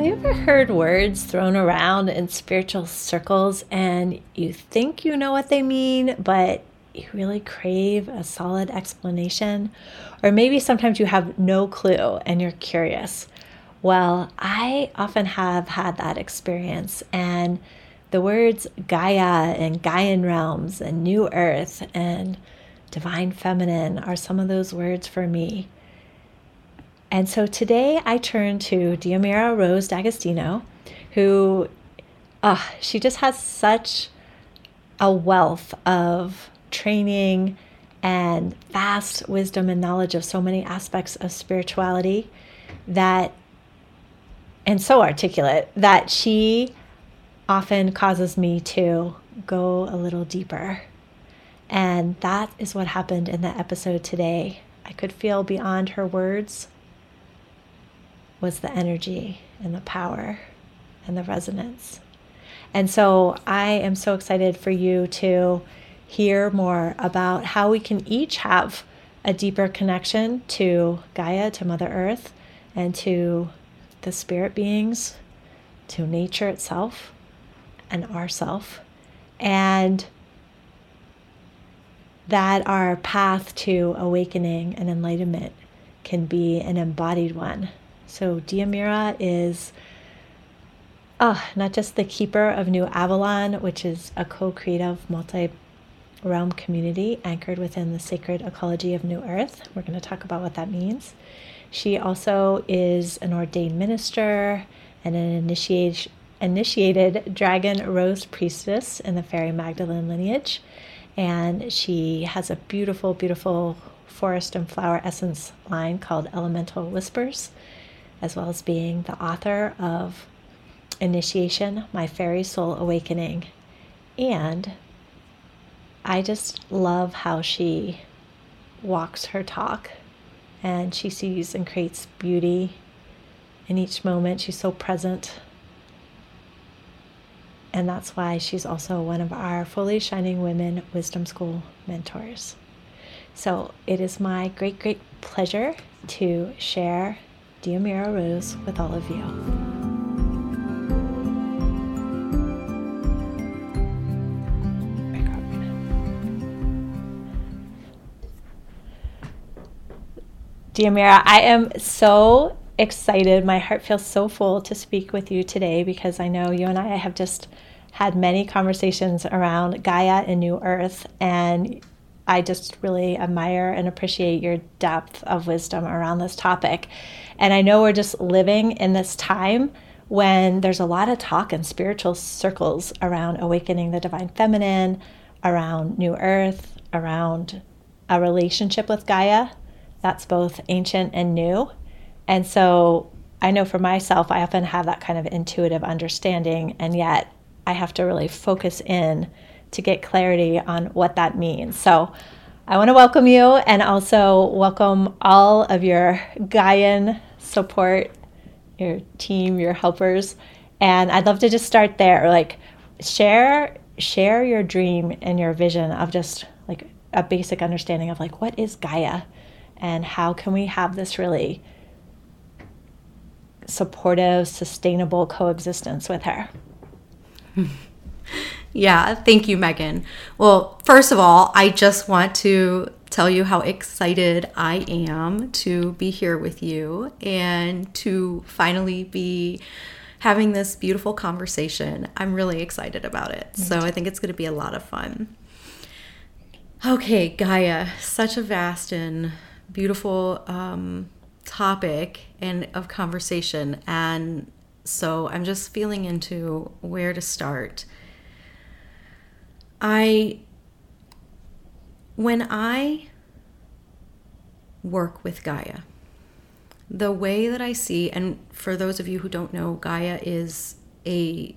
Have you ever heard words thrown around in spiritual circles and you think you know what they mean, but you really crave a solid explanation? Or maybe sometimes you have no clue and you're curious. Well, I often have had that experience, and the words Gaia and Gaian realms and New Earth and Divine Feminine are some of those words for me. And so today I turn to Diomira Rose D'Agostino, who uh, she just has such a wealth of training and vast wisdom and knowledge of so many aspects of spirituality that and so articulate that she often causes me to go a little deeper. And that is what happened in the episode today. I could feel beyond her words was the energy and the power and the resonance. And so I am so excited for you to hear more about how we can each have a deeper connection to Gaia, to Mother Earth, and to the spirit beings, to nature itself, and ourself. And that our path to awakening and enlightenment can be an embodied one so Diomira is uh, not just the keeper of New Avalon, which is a co creative multi realm community anchored within the sacred ecology of New Earth. We're going to talk about what that means. She also is an ordained minister and an initiated, initiated dragon rose priestess in the Faery Magdalene lineage. And she has a beautiful, beautiful forest and flower essence line called Elemental Whispers as well as being the author of Initiation My Faery Soul Awakening. And I just love how she walks her talk and she sees and creates beauty in each moment. She's so present. And that's why she's also one of our Fully Shining Women Wisdom School mentors. So it is my great, great pleasure to share Diomira Rose with all of you. Diomira, I am so excited. My heart feels so full to speak with you today because I know you and I have just had many conversations around Gaia and New Earth, and I just really admire and appreciate your depth of wisdom around this topic. And I know we're just living in this time when there's a lot of talk in spiritual circles around awakening the divine feminine, around new earth, around a relationship with Gaia that's both ancient and new. And so I know for myself, I often have that kind of intuitive understanding, and yet I have to really focus in to get clarity on what that means. So I want to welcome you and also welcome all of your Gaian support, your team, your helpers. And I'd love to just start there. Like share share your dream and your vision of just like a basic understanding of like what is Gaia and how can we have this really supportive, sustainable coexistence with her. Yeah, thank you, Meghan. Well, first of all, I just want to tell you how excited I am to be here with you and to finally be having this beautiful conversation. I'm really excited about it. So I think it's going to be a lot of fun. Okay, Gaia, such a vast and beautiful um, topic and of conversation. And so I'm just feeling into where to start. I, when I work with Gaia, the way that I see, and for those of you who don't know, Gaia is a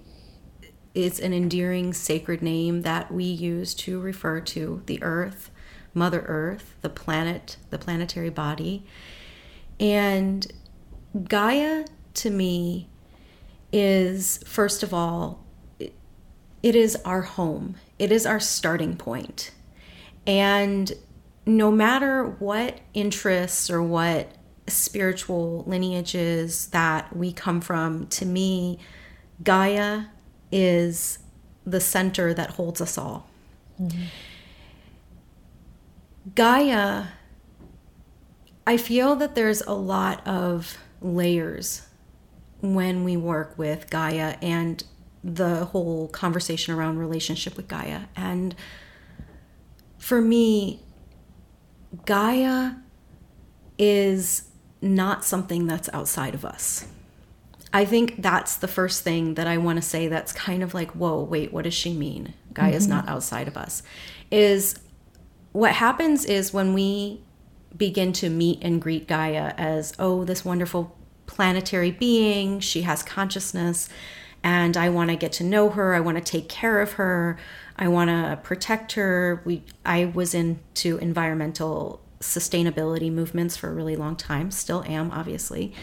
it's an endearing sacred name that we use to refer to the earth, Mother Earth, the planet, the planetary body. And Gaia to me is, first of all, it is our home it is our starting And no matter what interests or what spiritual lineages that we come from, to me, Gaia is the center that holds us all. Mm-hmm. Gaia, I feel that there's a lot of layers when we work with Gaia and the whole conversation around relationship with Gaia. And for me, Gaia is not something that's outside of us. I think that's the first thing that I want to say that's kind of like, whoa, wait, what does she mean? Gaia is mm-hmm. not outside of us. Is what happens is when we begin to meet and greet Gaia as, oh, this wonderful planetary being, she has consciousness, and I want to get to know her, I want to take care of her, I want to protect her. We I was into environmental sustainability movements for a really long time, still am obviously.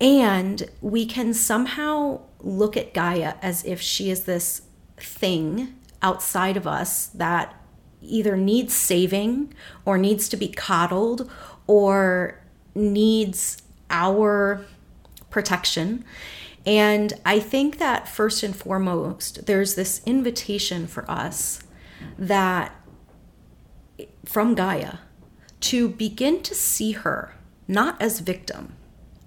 And we can somehow look at Gaia as if she is this thing outside of us that either needs saving or needs to be coddled or needs our protection. And I think that first and foremost, there's this invitation for us that from Gaia to begin to see her not as victim,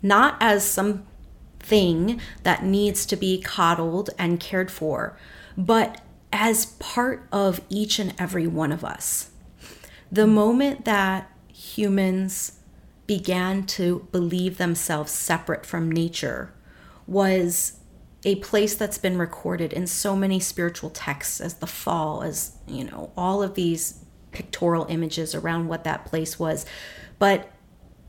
not as some thing that needs to be coddled and cared for, but as part of each and every one of us. The moment that humans began to believe themselves separate from nature was a place that's been recorded in so many spiritual texts as the fall, as, you know, all of these pictorial images around what that place was. But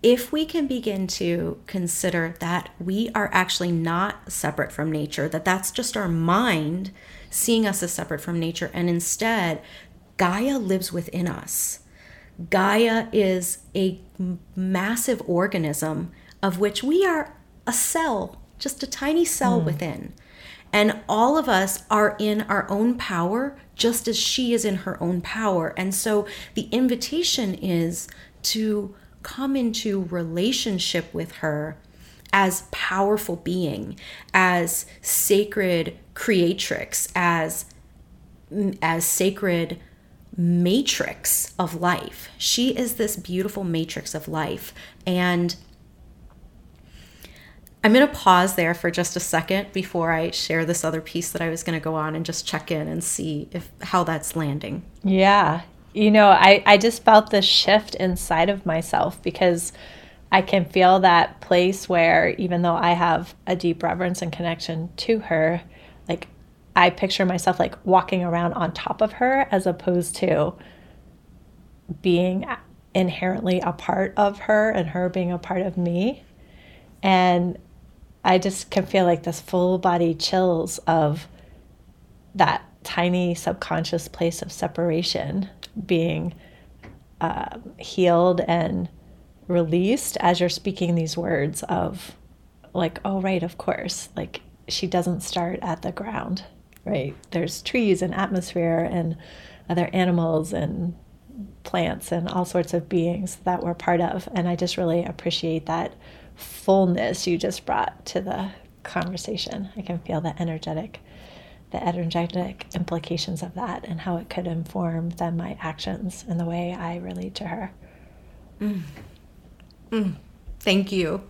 if we can begin to consider that we are actually not separate from nature, that that's just our mind seeing us as separate from nature, and instead, Gaia lives within us. Gaia is a massive organism of which we are a cell, just a tiny cell mm. within. And all of us are in our own power, just as she is in her own power. And so the invitation is to come into relationship with her as powerful being, as sacred creatrix, as as sacred matrix of life. She is this beautiful matrix of life and I'm going to pause there for just a second before I share this other piece that I was going to go on and just check in and see if how that's landing. Yeah. You know, I, I just felt this shift inside of myself because I can feel that place where even though I have a deep reverence and connection to her, like I picture myself like walking around on top of her as opposed to being inherently a part of her and her being a part of me. And I just can feel like this full body chills of that tiny subconscious place of separation being uh, healed and released as you're speaking these words of like oh right of course like she doesn't start at the ground right? There's trees and atmosphere and other animals and plants and all sorts of beings that we're part of and i just really appreciate that fullness you just brought to the conversation i can feel the energetic the energetic implications of that and how it could inform then my actions and the way i relate to her mm. Mm, thank you.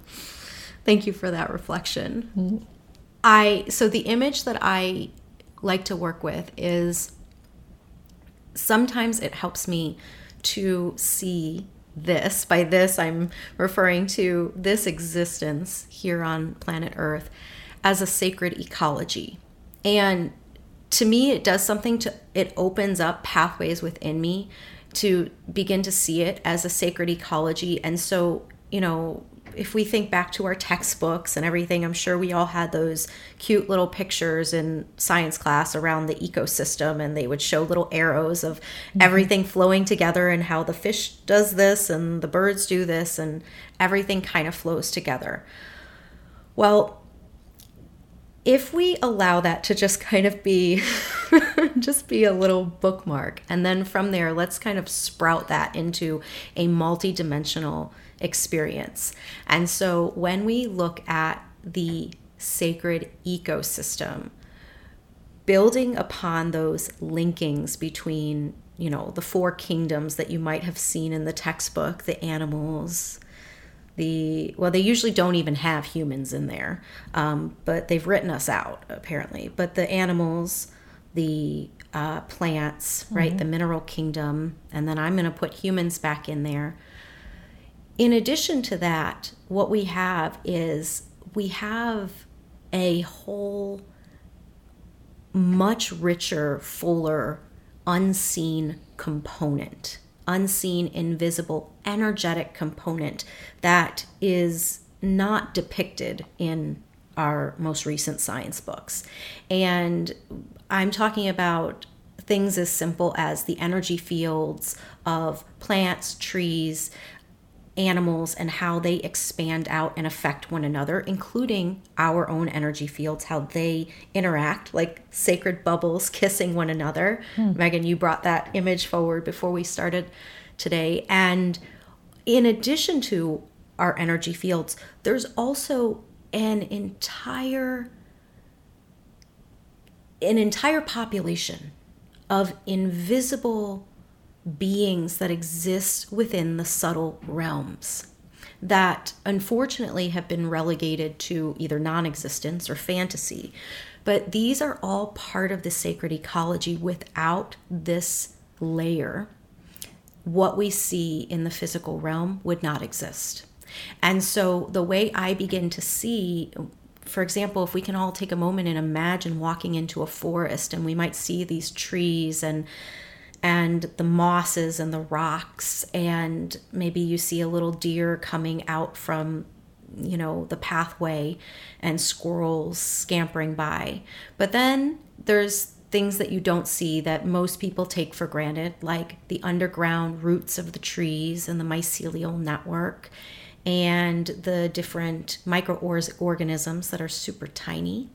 Thank you for that reflection. Mm. I so the image that I like to work with is sometimes it helps me to see this. By this, I'm referring to this existence here on planet Earth as a sacred ecology. And to me, it does something to, it opens up pathways within me to begin to see it as a sacred ecology. And so you know, if we think back to our textbooks and everything, I'm sure we all had those cute little pictures in science class around the ecosystem, and they would show little arrows of mm-hmm. everything flowing together and how the fish does this and the birds do this, and everything kind of flows together. Well, if we allow that to just kind of be just be a little bookmark and then from there let's kind of sprout that into a multi-dimensional experience. And so when we look at the sacred ecosystem building upon those linkings between you know the four kingdoms that you might have seen in the textbook the animals the well they usually don't even have humans in there um, but they've written us out apparently. But the animals the uh, plants mm-hmm. right the mineral kingdom and then i'm going to put humans back in there in addition to that what we have is we have a whole much richer fuller unseen component unseen, invisible, energetic component that is not depicted in our most recent science books. And I'm talking about things as simple as the energy fields of plants, trees, animals and how they expand out and affect one another, including our own energy fields, how they interact like sacred bubbles kissing one another. Hmm. Meghan, you brought that image forward before we started today. And in addition to our energy fields, there's also an entire an entire population of invisible beings that exist within the subtle realms that unfortunately have been relegated to either non existence or fantasy. But these are all part of the sacred ecology. Without this layer, what we see in the physical realm would not exist. And so the way I begin to see, for example, if we can all take a moment and imagine walking into a forest and we might see these trees and and the mosses and the rocks and maybe you see a little deer coming out from you know the pathway and squirrels scampering by. But then there's things that you don't see that most people take for granted like the underground roots of the trees and the mycelial network and the different microorganisms that are super tiny.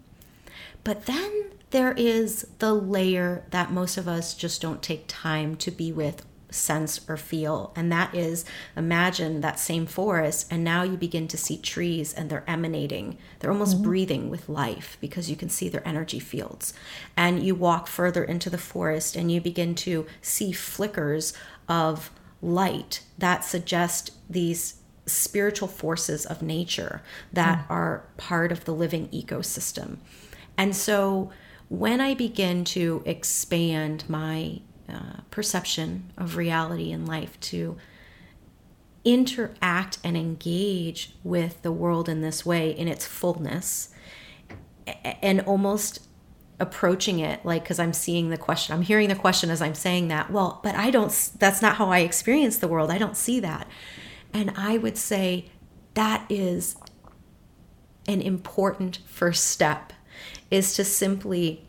But then there is the layer that most of us just don't take time to be with sense or feel and that is imagine that same forest and now you begin to see trees and they're emanating they're almost mm-hmm. breathing with life because you can see their energy fields and you walk further into the forest and you begin to see flickers of light that suggest these spiritual forces of nature that mm. are part of the living ecosystem and so when I begin to expand my uh, perception of reality and life to interact and engage with the world in this way in its fullness and almost approaching it like because i'm seeing the question i'm hearing the question as i'm saying that well but i don't that's not how i experience the world. I don't see that. And i would say that is an important first step is to simply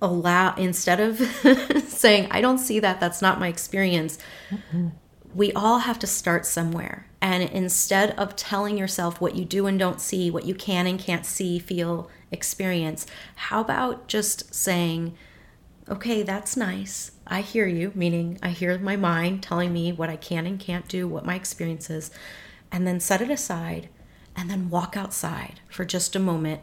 allow instead of saying i don't see that that's not my experience mm-hmm. we all have to start somewhere and instead of telling yourself what you do and don't see what you can and can't see feel experience how about just saying okay that's nice i hear you meaning i hear my mind telling me what i can and can't do what my experience is and then set it aside and then walk outside for just a moment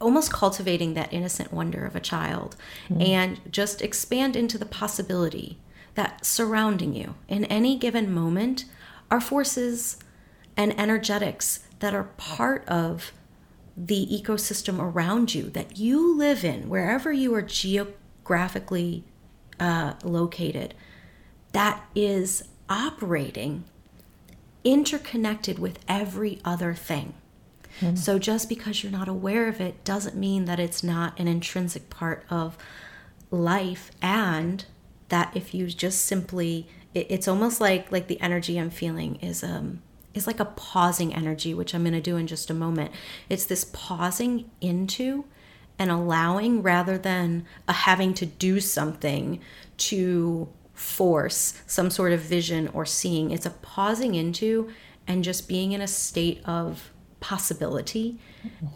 almost cultivating that innocent wonder of a child mm. and just expand into the possibility that surrounding you in any given moment are forces and energetics that are part of the ecosystem around you that you live in, wherever you are geographically uh, located, that is operating interconnected with every other thing. Mm-hmm. So just because you're not aware of it doesn't mean that it's not an intrinsic part of life and that if you just simply it, it's almost like like the energy I'm feeling is um is like a pausing energy which I'm going to do in just a moment. It's this pausing into and allowing rather than a having to do something to force some sort of vision or seeing. It's a pausing into and just being in a state of possibility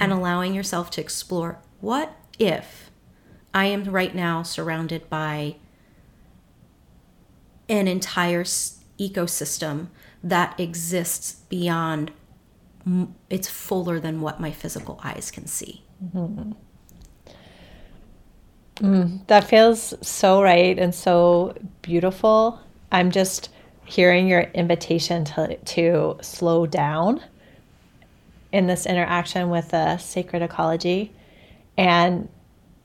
and allowing yourself to explore what if I am right now surrounded by an entire ecosystem that exists beyond it's fuller than what my physical eyes can see. Mm-hmm. Mm, that feels so right and so beautiful. I'm just hearing your invitation to, to slow down in this interaction with the sacred ecology. And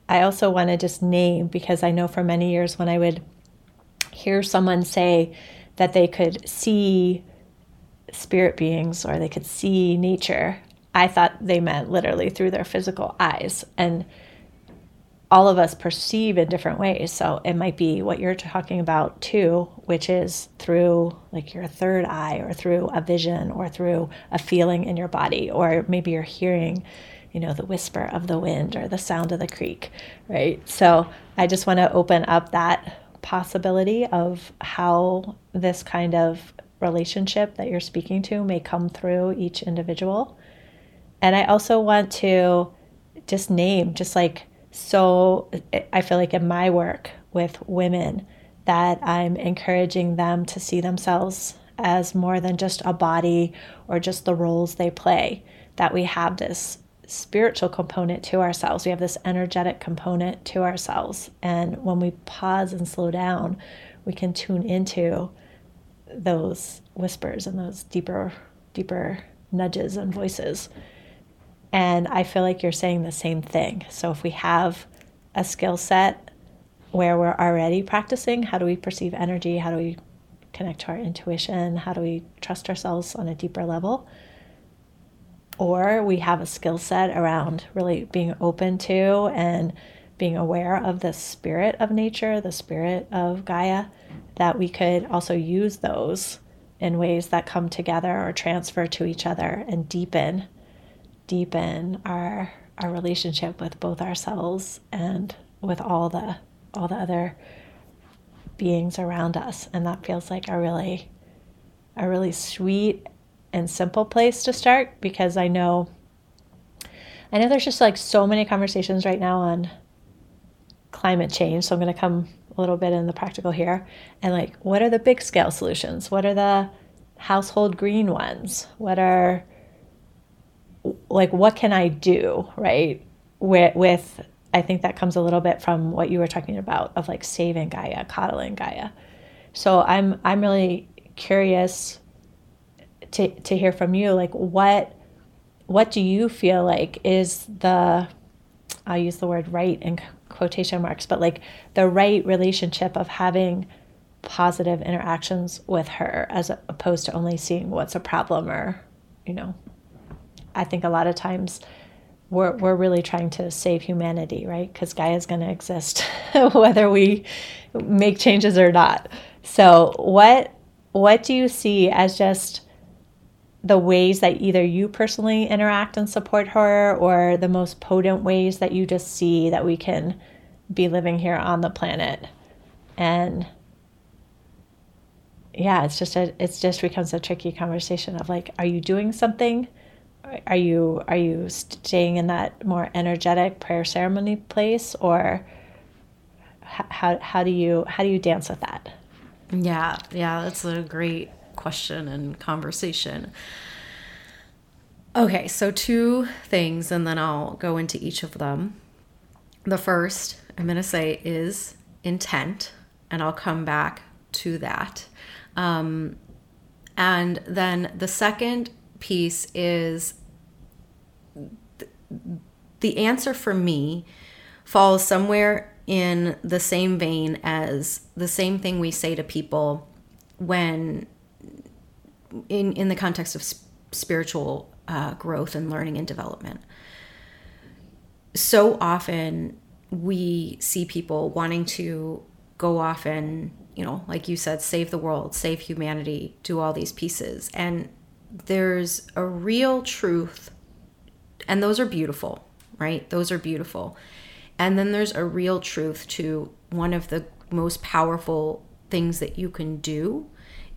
I also want to just name because I know for many years when I would hear someone say that they could see spirit beings or they could see nature, I thought they meant literally through their physical eyes. And all of us perceive in different ways. So it might be what you're talking about too, which is through like your third eye or through a vision or through a feeling in your body, or maybe you're hearing, you know, the whisper of the wind or the sound of the creek, right? So I just want to open up that possibility of how this kind of relationship that you're speaking to may come through each individual. And I also want to just name, just like, so eh, I feel like in my work with women, that I'm encouraging them to see themselves as more than just a body or just the roles they play, that we have this spiritual component to ourselves. We have this energetic component to ourselves. And when we pause and slow down, we can tune into those whispers and those deeper, deeper nudges and voices. And I feel like you're saying the same thing. So if we have a skill set where we're already practicing, how do we perceive energy? How do we connect to our intuition? How do we trust ourselves on a deeper level? Or we have a skill set around really being open to and being aware of the spirit of nature, the spirit of Gaia, that we could also use those in ways that come together or transfer to each other and deepen deepen our our relationship with both ourselves and with all the all the other beings around us. And that feels like a really a really sweet and simple place to start because I know I know there's just like so many conversations right now on climate change. So I'm going to come a little bit in the practical here. And like what are the big scale solutions? What are the household green ones? What are like what can I do, right? With, with I think that comes a little bit from what you were talking about of like saving Gaia, coddling Gaia. So I'm I'm really curious to to hear from you like what what do you feel like is the I'll use the word right in quotation marks, but like the right relationship of having positive interactions with her as opposed to only seeing what's a problem or you know I think a lot of times we're, we're really trying to save humanity, right? Because Gaia is going to exist whether we make changes or not. So, what what do you see as just the ways that either you personally interact and support her, or the most potent ways that you just see that we can be living here on the planet? And yeah, it's just a, it's just becomes a tricky conversation of like, are you doing something? Are you are you staying in that more energetic prayer ceremony place or how, how do you how do you dance with that? Yeah yeah that's a great question and conversation. Okay so two things and then i'll go into each of them. The first i'm going to say is intent and i'll come back to that. Um, and then the second piece is the answer for me falls somewhere in the same vein as the same thing we say to people when in in the context of sp- spiritual uh, growth and learning and development. So often we see people wanting to go off and you know like you said save the world save humanity do all these pieces. And there's a real truth, and those are beautiful, right? Those are beautiful. And then there's a real truth to one of the most powerful things that you can do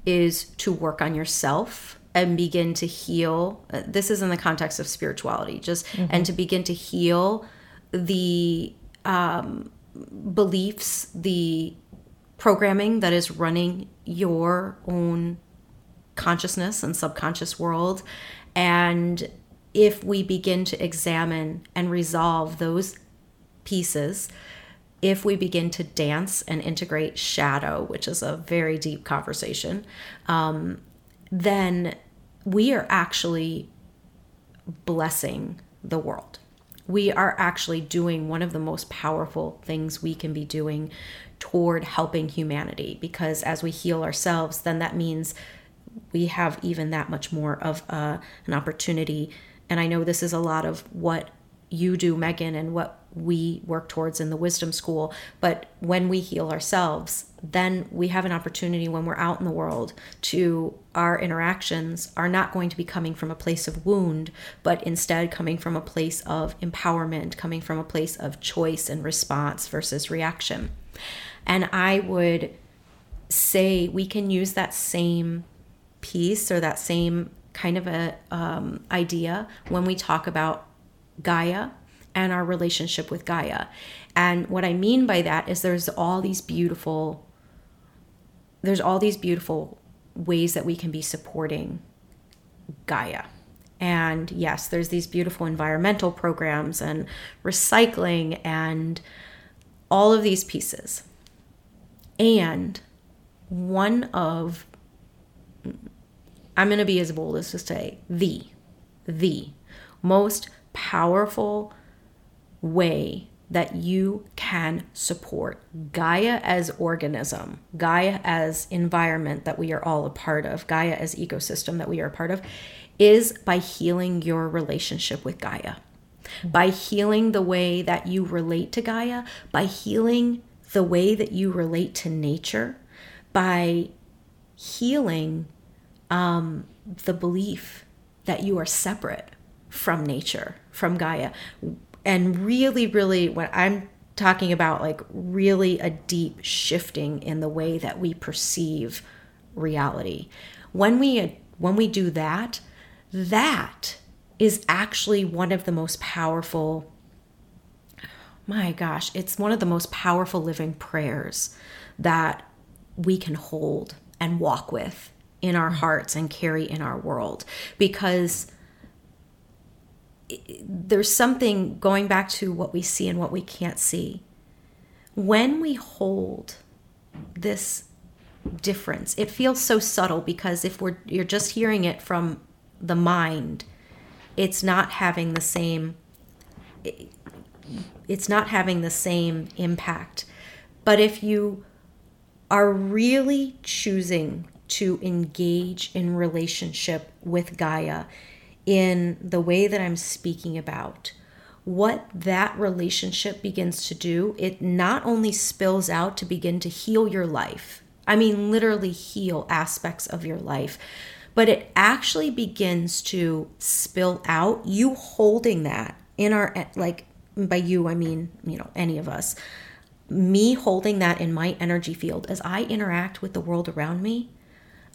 is to work on yourself and begin to heal. uh, This is in the context of spirituality, just and to begin to heal the um, beliefs, the programming that is running your own consciousness and subconscious world. And if we begin to examine and resolve those pieces, if we begin to dance and integrate shadow, which is a very deep conversation, um, then we are actually blessing the world. We are actually doing one of the most powerful things we can be doing toward helping humanity because as we heal ourselves, then that means we have even that much more of uh, an opportunity. And I know this is a lot of what you do, Meghan, and what we work towards in the wisdom school. But when we heal ourselves, then we have an opportunity when we're out in the world to our interactions are not going to be coming from a place of wound, but instead coming from a place of empowerment, coming from a place of choice and response versus reaction. And I would say we can use that same piece or that same kind of a um, idea when we talk about Gaia and our relationship with Gaia. And what I mean by that is there's all these beautiful there's all these beautiful ways that we can be supporting Gaia. And yes, there's these beautiful environmental programs and recycling and all of these pieces. And one of I'm going to be as bold as to say the the most powerful way that you can support Gaia as organism, Gaia as environment that we are all a part of, Gaia as ecosystem that we are a part of, is by healing your relationship with Gaia. By healing the way that you relate to Gaia, by healing the way that you relate to nature, by healing um, the belief that you are separate from nature, from Gaia. And really, really, what I'm talking about, like really a deep shifting in the way that we perceive reality. When we when we do that, that is actually one of the most powerful my gosh, it's one of the most powerful living prayers that we can hold and walk with in our hearts and carry in our world because there's something going back to what we see and what we can't see. When we hold this difference, it feels so subtle because if we're you're just hearing it from the mind, it's not having the same it's not having the same impact. But if you are really choosing to engage in relationship with Gaia in the way that I'm speaking about, what that relationship begins to do, it not only spills out to begin to heal your life. I mean, literally heal aspects of your life, but it actually begins to spill out. You holding that in our, like, by you, I mean, you know, any of us, me holding that in my energy field as I interact with the world around me,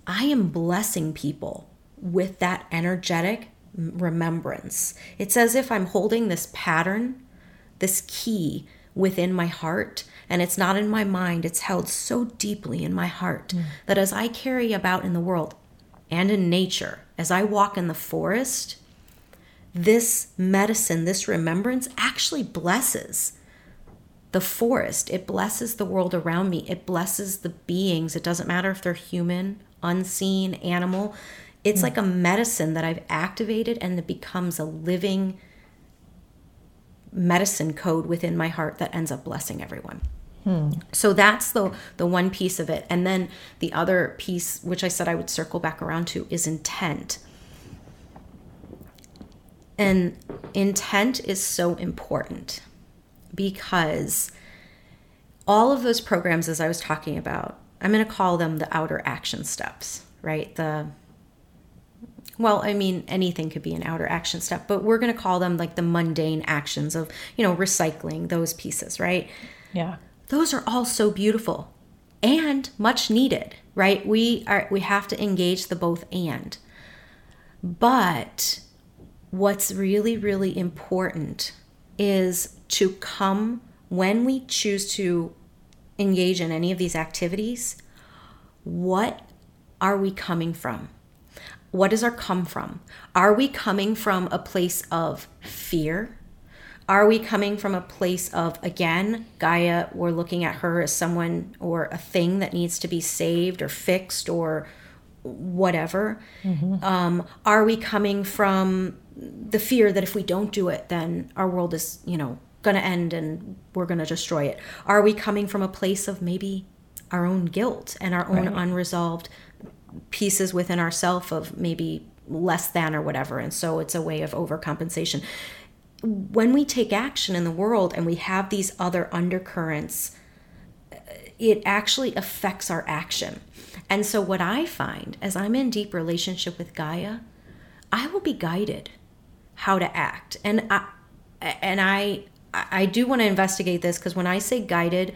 I am blessing people with that energetic remembrance. It's as if I'm holding this pattern, this key within my heart, and it's not in my mind. It's held so deeply in my heart mm. that as I carry about in the world and in nature, as I walk in the forest, this medicine, this remembrance actually blesses the forest. It blesses the world around me. It blesses the beings. It doesn't matter if they're human, unseen, animal. It's mm. like a medicine that I've activated and it becomes a living medicine code within my heart that ends up blessing everyone. Hmm. So that's the the one piece of it. And then the other piece which I said I would circle back around to is intent. And intent is so important because all of those programs as I was talking about, I'm going to call them the outer action steps, right? The well, I mean, anything could be an outer action step, but we're going to call them like the mundane actions of, you know, recycling those pieces, right? Yeah. Those are all so beautiful and much needed, right? We are we have to engage the both and. But what's really, really important is to come when we choose to engage in any of these activities. What are we coming from? What does our come from? Are we coming from a place of fear? Are we coming from a place of, again, Gaia, we're looking at her as someone or a thing that needs to be saved or fixed or whatever? Mm-hmm. Um, are we coming from the fear that if we don't do it, then our world is, you know, going to end and we're going to destroy it? Are we coming from a place of maybe our own guilt and our own right. unresolved pieces within ourself of maybe less than or whatever? And so it's a way of overcompensation. When we take action in the world and we have these other undercurrents, it actually affects our action. And so, what I find as I'm in deep relationship with Gaia, I will be guided how to act. And I, and I, I do want to investigate this because when I say guided,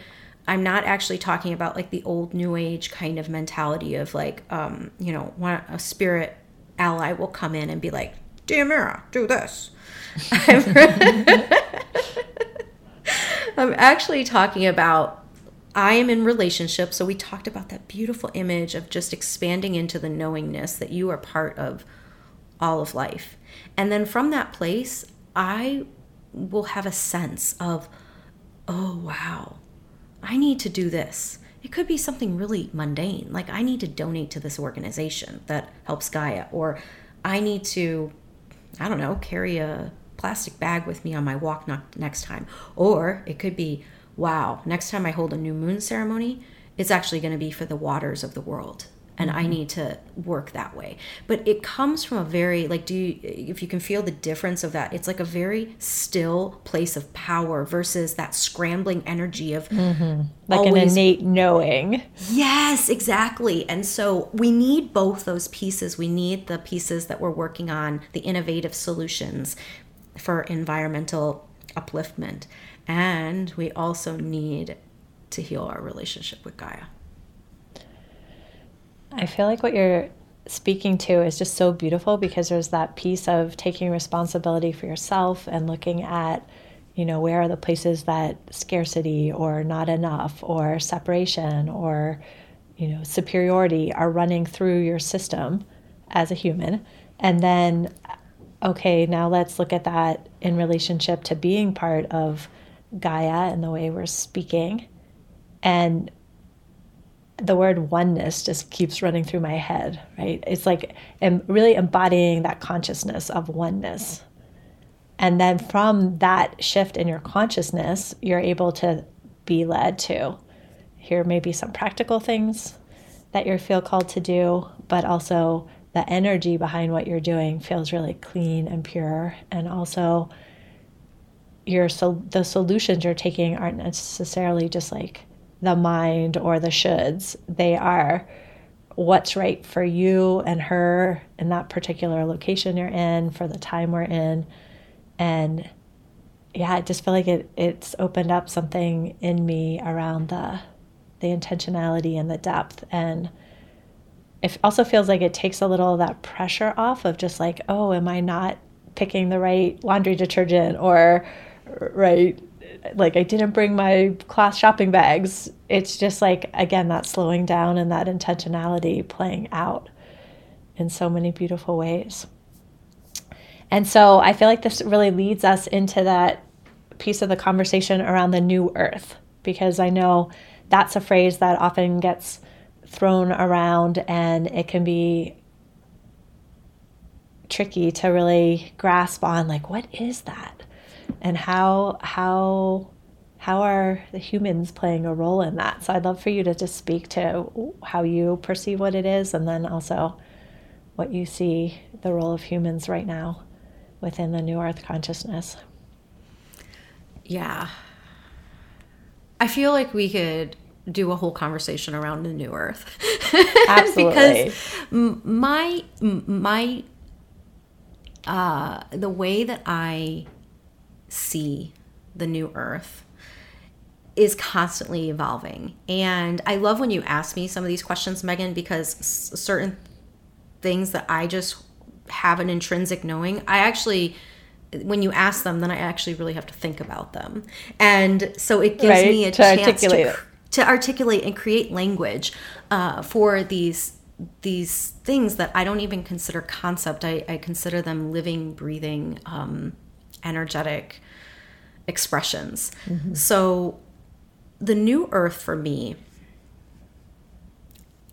I'm not actually talking about like the old new age kind of mentality of like, um, you know, one, a spirit ally will come in and be like, Diomira, do this. I'm actually talking about I am in relationship. So we talked about that beautiful image of just expanding into the knowingness that you are part of all of life. And then from that place, I will have a sense of, oh, wow, I need to do this. It could be something really mundane, like I need to donate to this organization that helps Gaia, or I need to, I don't know, carry a plastic bag with me on my walk next time. Or it could be, wow, next time I hold a new moon ceremony, it's actually going to be for the waters of the world. And mm-hmm. I need to work that way. But it comes from a very, like, do you, if you can feel the difference of that, it's like a very still place of power versus that scrambling energy of mm-hmm. like always, an innate knowing. Yes, exactly. And so we need both those pieces. We need the pieces that we're working on, the innovative solutions for environmental upliftment. And we also need to heal our relationship with Gaia. I feel like what you're speaking to is just so beautiful because there's that piece of taking responsibility for yourself and looking at, you know, where are the places that scarcity or not enough or separation or, you know, superiority are running through your system as a human. And then, okay, now let's look at that in relationship to being part of Gaia and the way we're speaking. And the word oneness just keeps running through my head, right? It's like em- really embodying that consciousness of oneness. And then from that shift in your consciousness, you're able to be led to. Here may be some practical things that you feel called to do, but also the energy behind what you're doing feels really clean and pure. And also, your so the solutions you're taking aren't necessarily just like the mind or the shoulds. They are what's right for you and her in that particular location you're in for the time we're in. And yeah, I just feel like it it's opened up something in me around the the intentionality and the depth and it also feels like it takes a little of that pressure off of just like, oh, am I not picking the right laundry detergent or right? Like I didn't bring my class shopping bags. It's just like, again, that slowing down and that intentionality playing out in so many beautiful ways. And so I feel like this really leads us into that piece of the conversation around the new earth, because I know that's a phrase that often gets thrown around and it can be tricky to really grasp on like what is that and how how how are the humans playing a role in that? So I'd love for you to just speak to how you perceive what it is and then also what you see the role of humans right now within the new earth consciousness. Yeah. I feel like we could do a whole conversation around the new earth. Absolutely. because my my uh the way that I see the new earth is constantly evolving. And I love when you ask me some of these questions, Meghan, because certain things that I just have an intrinsic knowing. I actually when you ask them, then I actually really have to think about them. And so it gives Right, me a to chance articulate to, to articulate and create language uh, for these these things that I don't even consider concept. I, I consider them living, breathing, um, energetic expressions. Mm-hmm. So the new earth for me,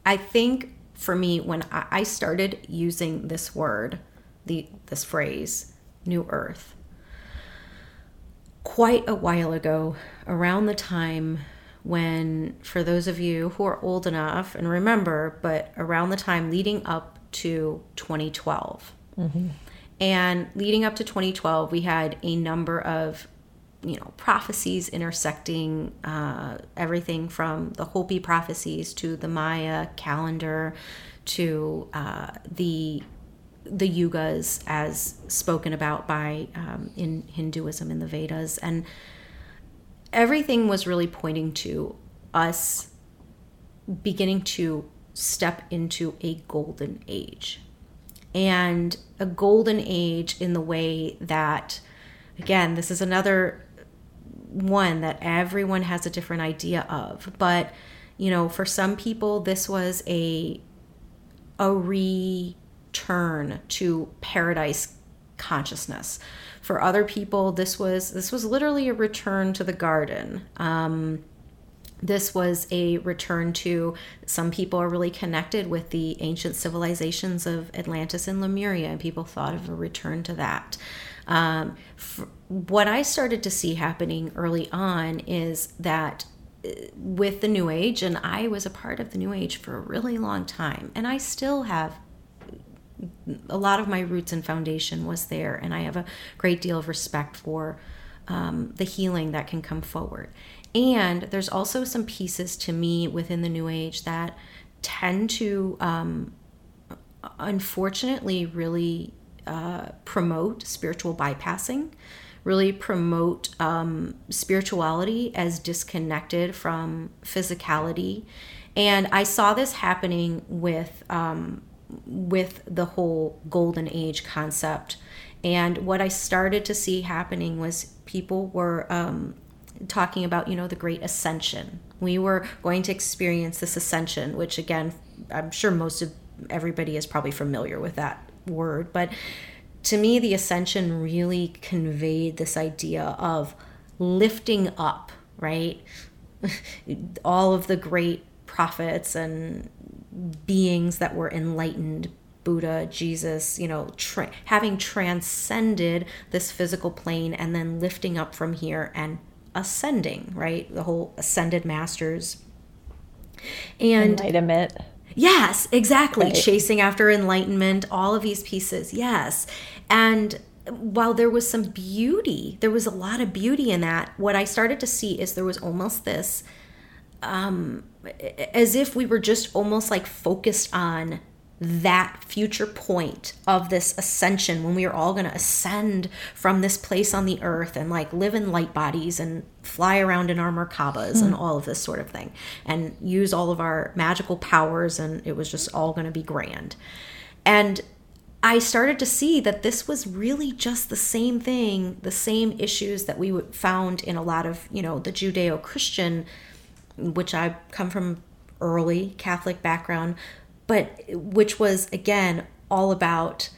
I think for me when I, started using this word, the this phrase, new earth, quite a while ago, around the time when, for those of you who are old enough and remember, but around the time leading up to 2012. And leading up to 2012, we had a number of, you know, prophecies intersecting uh, everything from the Hopi prophecies to the Maya calendar to uh, the the yugas as spoken about by um, in Hinduism in the Vedas, and everything was really pointing to us beginning to step into a golden age and a golden age in the way that again this is another one that everyone has a different idea of. But you know for some people this was a a return to paradise consciousness. For other people this was this was literally a return to the garden. Um, this was a return to some people are really connected with the ancient civilizations of Atlantis and Lemuria, and people thought of a return to that. Um, f- what I started to see happening early on is that uh, with the New Age, and I was a part of the New Age for a really long time, and I still have a lot of my roots and foundation was there, and I have a great deal of respect for um, the healing that can come forward. And there's also some pieces to me within the New Age that tend to, um, unfortunately, really uh, promote spiritual bypassing, really promote um, spirituality as disconnected from physicality. And I saw this happening with um, with the whole golden age concept. And what I started to see happening was people were um, talking about, you know, the great ascension. We were going to experience this ascension, which again, I'm sure most of everybody is probably familiar with that word. But to me, the ascension really conveyed this idea of lifting up, right? All of the great prophets and beings that were enlightened Buddha, Jesus, you know, tra- having transcended this physical plane and then lifting up from here and ascending, right? The whole ascended masters. And Enlightenment. Yes, exactly. Right. Chasing after enlightenment, all of these pieces. Yes. And while there was some beauty, there was a lot of beauty in that. What I started to see is there was almost this um as if we were just almost like focused on that future point of this ascension when we are all going to ascend from this place on the earth and like live in light bodies and fly around in our merkabas and hmm. all of this sort of thing and use all of our magical powers and it was just all going to be grand. And I started to see that this was really just the same thing, the same issues that we found in a lot of, you know, the Judeo Christian, which I come from early Catholic background, but which was again all about,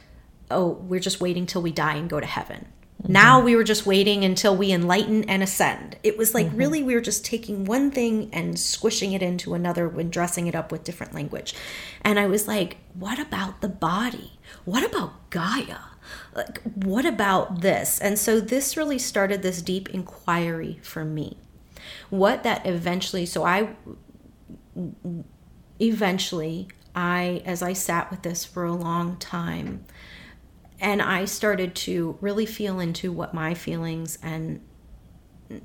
oh, we're just waiting till we die and go to heaven. Mm-hmm. Now we were just waiting until we enlighten and ascend. It was like mm-hmm. really we were just taking one thing and squishing it into another when dressing it up with different language. And I was like, what about the body? What about Gaia? Like, what about this? And so this really started this deep inquiry for me. What that eventually, so I eventually, I, as I sat with this for a long time, and I started to really feel into what my feelings and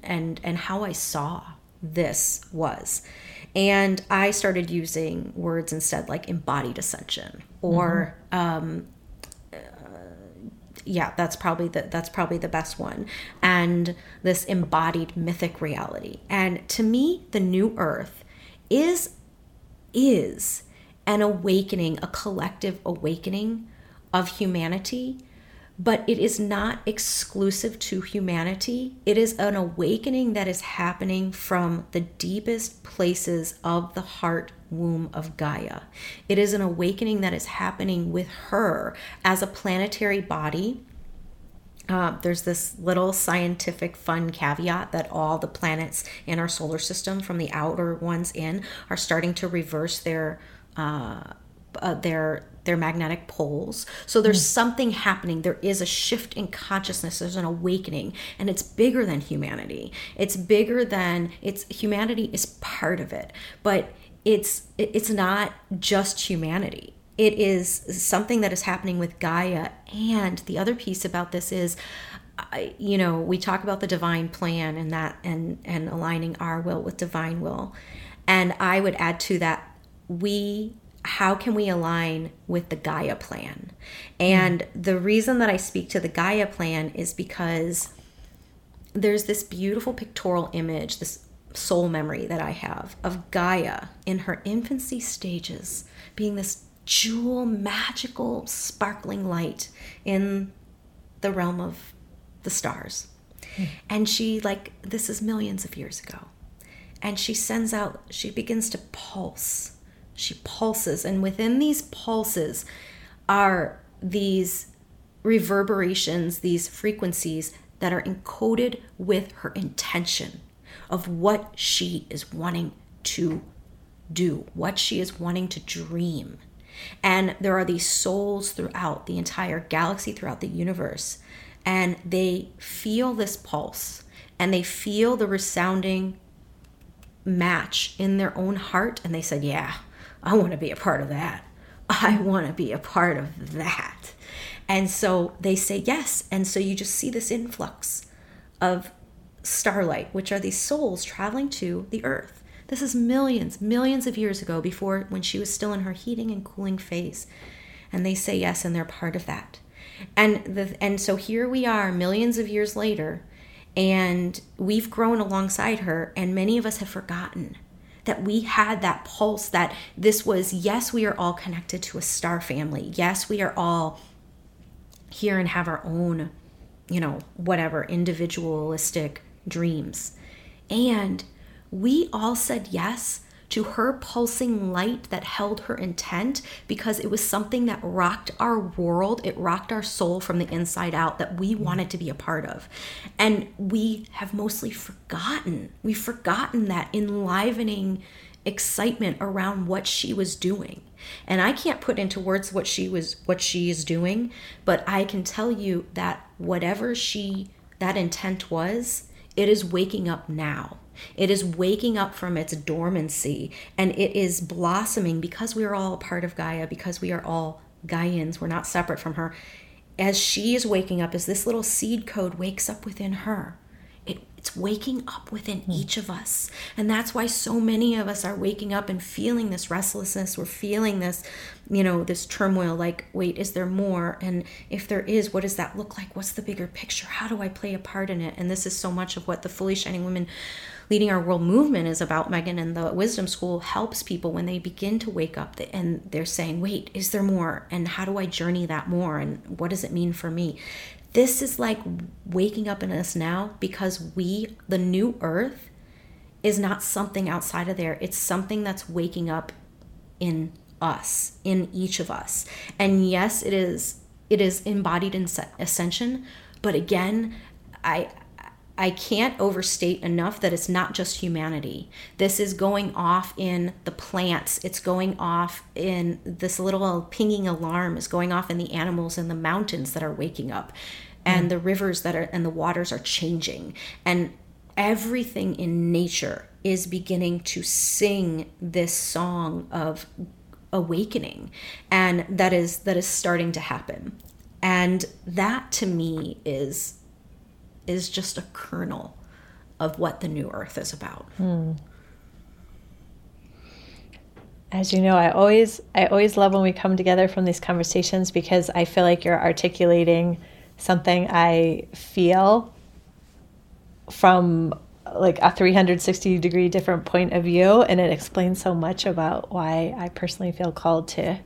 and and how I saw this was. And I started using words instead like embodied ascension or um uh, yeah, that's probably the that's probably the best one. And this embodied mythic reality. And to me, the new earth is is an awakening, a collective awakening of humanity, but it is not exclusive to humanity. It is an awakening that is happening from the deepest places of the heart womb of Gaia. It is an awakening that is happening with her as a planetary body. Uh, there's this little scientific fun caveat that all the planets in our solar system, from the outer ones in, are starting to reverse their uh, uh, their their magnetic poles. So there's mm. something happening. There is a shift in consciousness. There's an awakening, and it's bigger than humanity. It's bigger than it's humanity is part of it, but it's it's not just humanity. It is something that is happening with Gaia. And the other piece about this is you know, we talk about the divine plan and that and and aligning our will with divine will. And I would add to that we how can we align with the Gaia plan? And mm. the reason that I speak to the Gaia plan is because there's this beautiful pictorial image, this soul memory that I have of Gaia in her infancy stages being this jewel, magical, sparkling light in the realm of the stars. Mm. And she, like, this is millions of years ago. And she sends out, she begins to pulse she pulses, and within these pulses are these reverberations, these frequencies that are encoded with her intention of what she is wanting to do, what she is wanting to dream. And there are these souls throughout the entire galaxy, throughout the universe, and they feel this pulse and they feel the resounding match in their own heart, and they said, Yeah, I want to be a part of that. I want to be a part of that. And so they say yes. And so you just see this influx of starlight, which are these souls traveling to the earth. This is millions, millions of years ago, before when she was still in her heating and cooling phase. And they say yes, and they're part of that. And the and so here we are, millions of years later, and we've grown alongside her, and many of us have forgotten that we had that pulse that this was, yes, we are all connected to a star family. Yes, we are all here and have our own, you know, whatever individualistic dreams. And we all said yes to her pulsing light that held her intent because it was something that rocked our world. It rocked our soul from the inside out that we mm. wanted to be a part of. And we have mostly forgotten. We've forgotten that enlivening excitement around what she was doing. And I can't put into words what she was what she is doing, but I can tell you that whatever she that intent was, it is waking up now it is waking up from its dormancy and it is blossoming because we are all a part of Gaia, because we are all Gaians. We're not separate from her. As she is waking up, as this little seed code wakes up within her, it's waking up within mm. each of us. And that's why so many of us are waking up and feeling this restlessness. We're feeling this, you know, this turmoil like, wait, is there more? And if there is, what does that look like? What's the bigger picture? How do I play a part in it? And this is so much of what the Fully Shining Women leading our world movement is about Meghan and the wisdom school helps people when they begin to wake up and they're saying wait is there more and how do i journey that more and what does it mean for me this is like waking up in us now because we, the new earth, is not something outside of there. It's something that's waking up in us, in each of us. And yes, it is it is embodied in ascension, but again, I I can't overstate enough that it's not just humanity. This is going off in the plants. It's going off in this little pinging alarm is going off in the animals and the mountains that are waking up and mm. the rivers that are and the waters are changing and everything in nature is beginning to sing this song of awakening and that is that is starting to happen and that to me is is just a kernel of what the new earth is about hmm. as you know i always i always love when we come together from these conversations because i feel like you're articulating something I feel from like a 360 degree different point of view and it explains so much about why I personally feel called to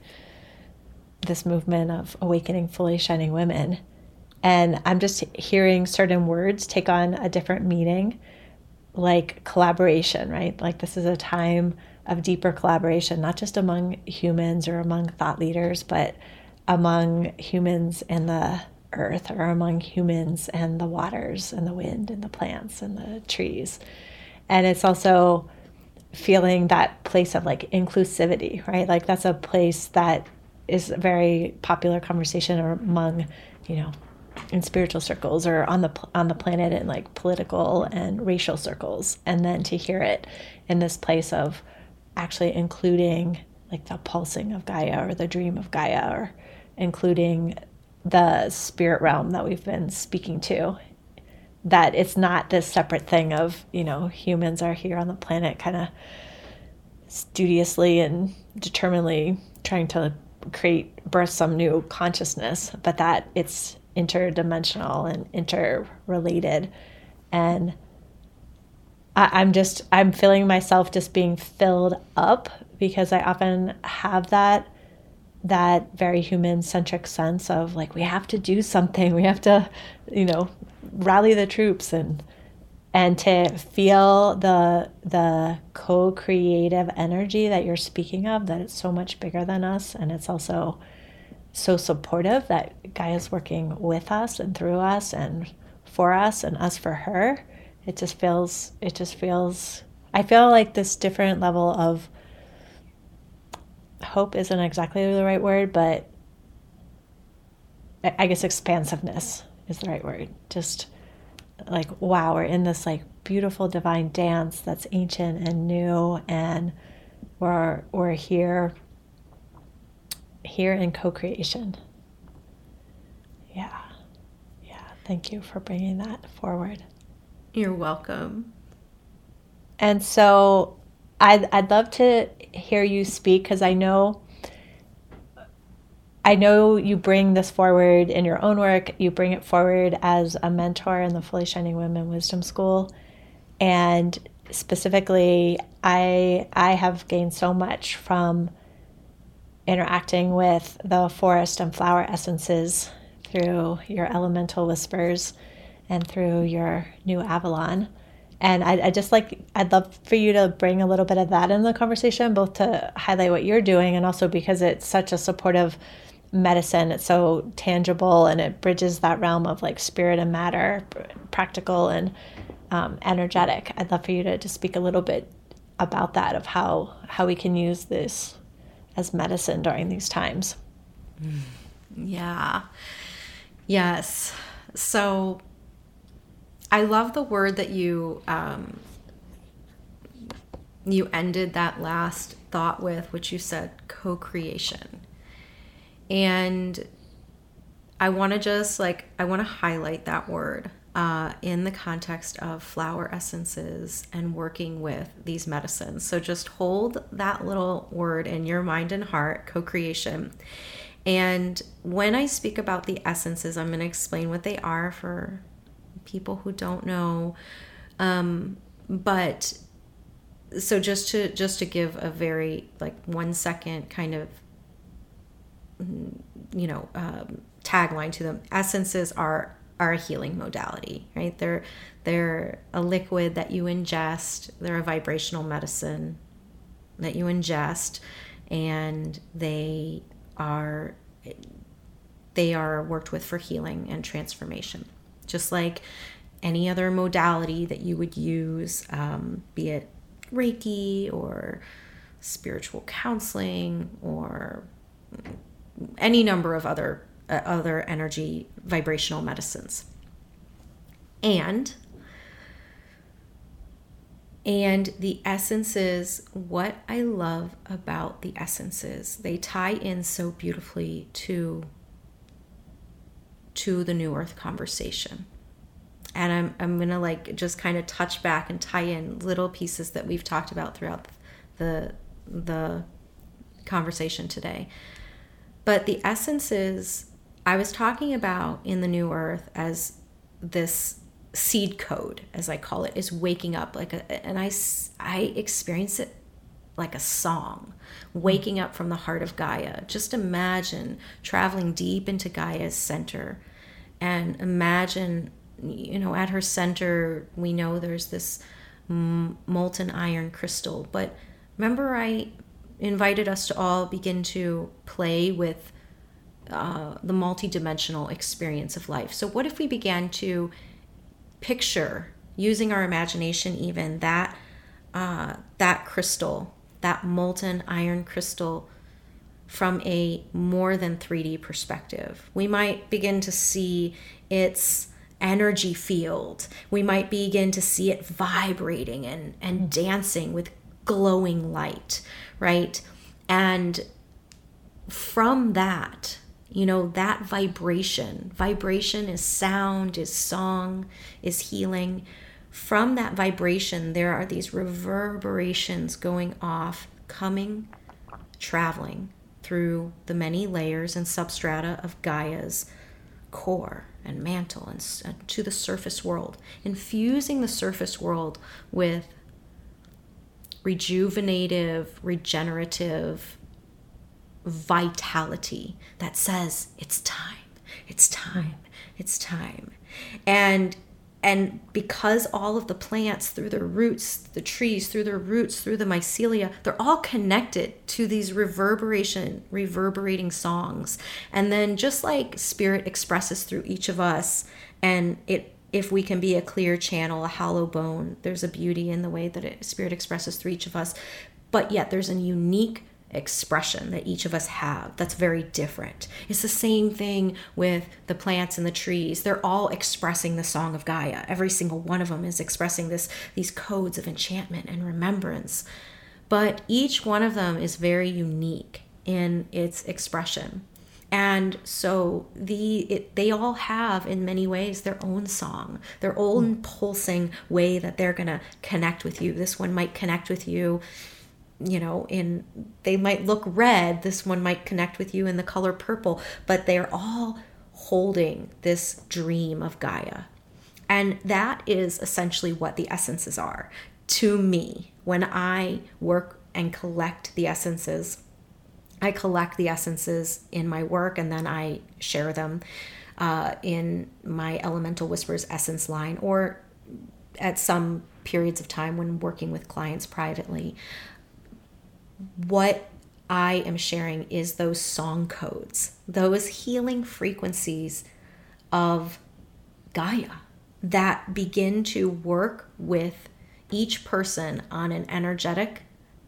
this movement of awakening fully shining women. And I'm just hearing certain words take on a different meaning, like collaboration, right? Like this is a time of deeper collaboration, not just among humans or among thought leaders, but among humans and the earth or among humans and the waters and the wind and the plants and the trees. And it's also feeling that place of like inclusivity, right? Like that's a place that is a very popular conversation among, you know, in spiritual circles or on the on the planet in like political and racial circles and then to hear it in this place of actually including like the pulsing of Gaia or the dream of Gaia or including the spirit realm that we've been speaking to that it's not this separate thing of you know humans are here on the planet kind of studiously and determinedly trying to create birth some new consciousness but that it's interdimensional and interrelated. And I, i'm just i'm feeling myself just being filled up because i often have that that very human centric sense of like we have to do something. We have to you know rally the troops and and to feel the the co-creative energy that you're speaking of that it's so much bigger than us. And it's also so supportive that Gaia's working with us and through us and for us and us for her it just feels it just feels I feel like this different level of hope isn't exactly the right word, but I guess expansiveness is the right word. Just like, wow, we're in this like beautiful divine dance that's ancient and new, and we're, we're here, here in co creation. Yeah. Yeah. Thank you for bringing that forward. You're welcome. And so I'd, I'd love to hear you speak because I know I know you bring this forward in your own work. You bring it forward as a mentor in the Fully Shining Women Wisdom School, and specifically, I I have gained so much from interacting with the forest and flower essences through your elemental whispers and through your new Avalon. And I, I just like, I'd love for you to bring a little bit of that in the conversation, both to highlight what you're doing and also because it's such a supportive medicine. It's so tangible and it bridges that realm of like spirit and matter, practical and um, energetic. I'd love for you to just speak a little bit about that, of how, how we can use this as medicine during these times. Yeah. Yes. So I love the word that you um, you ended that last thought with, which you said co-creation, and I want to just like I want to highlight that word uh, in the context of flower essences and working with these medicines. So just hold that little word in your mind and heart, co-creation. And when I speak about the essences, I'm going to explain what they are for people who don't know. Um, but so just to just to give a very like one second kind of you know um, tagline to them essences are are a healing modality right? They're they're a liquid that you ingest they're a vibrational medicine that you ingest and they are they are worked with for healing and transformation. Just like any other modality that you would use, um, be it Reiki or spiritual counseling or any number of other uh, other energy vibrational medicines. And and the essences, what I love about the essences, they tie in so beautifully to to the new earth conversation and i'm, I'm gonna like just kind of touch back and tie in little pieces that we've talked about throughout the the conversation today but the essence is i was talking about in the new earth as this seed code as i call it is waking up like a, and i i experience it like a song, waking up from the heart of Gaia. Just imagine traveling deep into Gaia's center and imagine, you know, at her center, we know there's this molten iron crystal. But remember, I invited us to all begin to play with uh, the multidimensional experience of life. So, what if we began to picture, using our imagination, even that uh, that crystal, that molten iron crystal, from a more than 3D perspective? We might begin to see its energy field. We might begin to see it vibrating and, and dancing with glowing light, right? And from that, you know, that vibration, vibration is sound, is song, is healing. From that vibration, there are these reverberations going off, coming, traveling through the many layers and substrata of Gaia's core and mantle and uh, to the surface world, infusing the surface world with rejuvenative, regenerative vitality that says it's time, it's time, it's time. And and because all of the plants through their roots the trees through their roots through the mycelia they're all connected to these reverberation reverberating songs and then just like spirit expresses through each of us and it if we can be a clear channel a hollow bone there's a beauty in the way that it, spirit expresses through each of us but yet there's a unique expression that each of us have that's very different. It's the same thing with the plants and the trees. They're all expressing the song of Gaia. Every single one of them is expressing this these codes of enchantment and remembrance. But each one of them is very unique in its expression. And so the it, they all have in many ways their own song, their own pulsing way that they're going to connect with you. This one might connect with you you know in they might look red this one might connect with you in the color purple but they're all holding this dream of gaia. And that is essentially what the essences are. To me when i work and collect the essences i collect the essences in my work and then i share them uh, in my elemental whispers essence line or at some periods of time when working with clients privately what I am sharing is those song codes, those healing frequencies of Gaia that begin to work with each person on an energetic,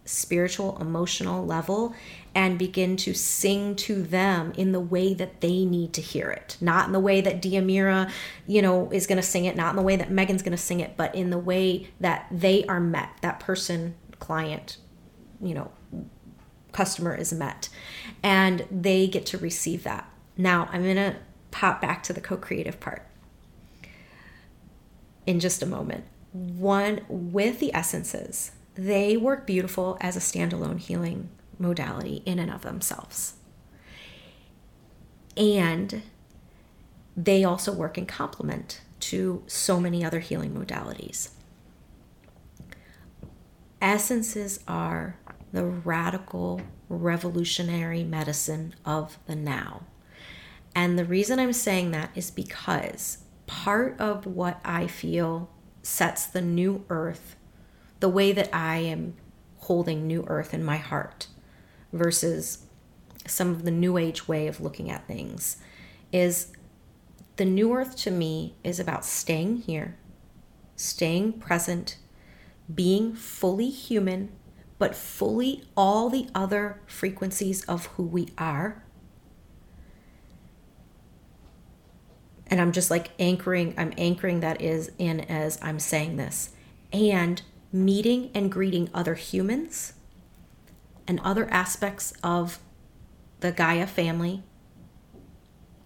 spiritual, emotional level and begin to sing to them in the way that they need to hear it. Not in the way that Diomira, you know, is going to sing it, not in the way that Meghan's going to sing it, but in the way that they are met, that person, client, you know, customer is met and they get to receive that. Now, I'm going to pop back to the co creative part in just a moment. One with the essences, they work beautiful as a standalone healing modality in and of themselves. And they also work in complement to so many other healing modalities. Essences are the radical revolutionary medicine of the now. And the reason I'm saying that is because part of what I feel sets the new earth, the way that I am holding new earth in my heart versus some of the new age way of looking at things, is the new earth to me is about staying here, staying present, being fully human but fully all the other frequencies of who we are. And I'm just like anchoring, I'm anchoring that is in as I'm saying this. And meeting and greeting other humans and other aspects of the Gaia family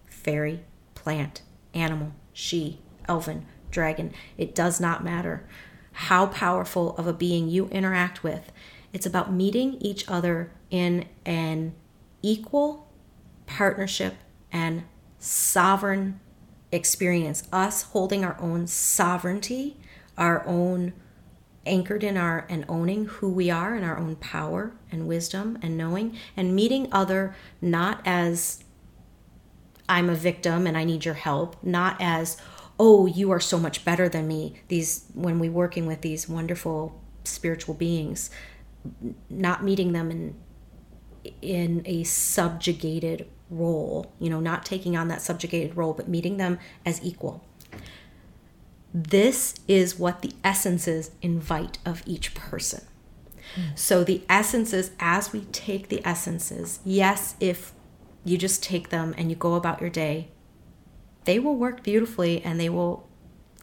fairy, plant, animal, sidhe, elven, dragon. It does not matter how powerful of a being you interact with. It's about meeting each other in an equal partnership and sovereign experience, us holding our own sovereignty, our own anchored in our and owning who we are and our own power and wisdom and knowing and meeting other not as I'm a victim and I need your help, not as oh you are so much better than me. These when we working with these wonderful spiritual beings, not meeting them in in a subjugated role, you know, not taking on that subjugated role, but meeting them as equal. This is what the essences invite of each person. Mm. So, the essences, as we take the essences, yes, if you just take them and you go about your day, they will work beautifully and they will,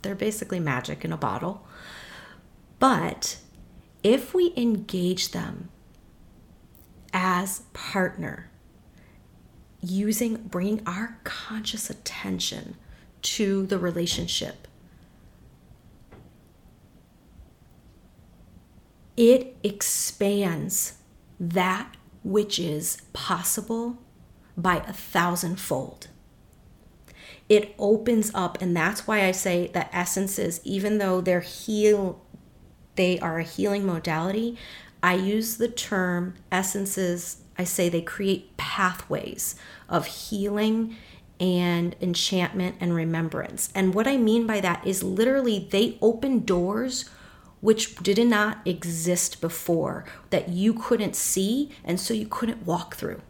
they're basically magic in a bottle. But if we engage them as partner, using, bringing our conscious attention to the relationship, it expands that which is possible by a thousandfold. It opens up, and that's why I say that essences, even though they're heal, they are a healing modality. I use the term essences. I say they create pathways of healing and enchantment and remembrance. And what I mean by that is literally they open doors which did not exist before that you couldn't see and so you couldn't walk through.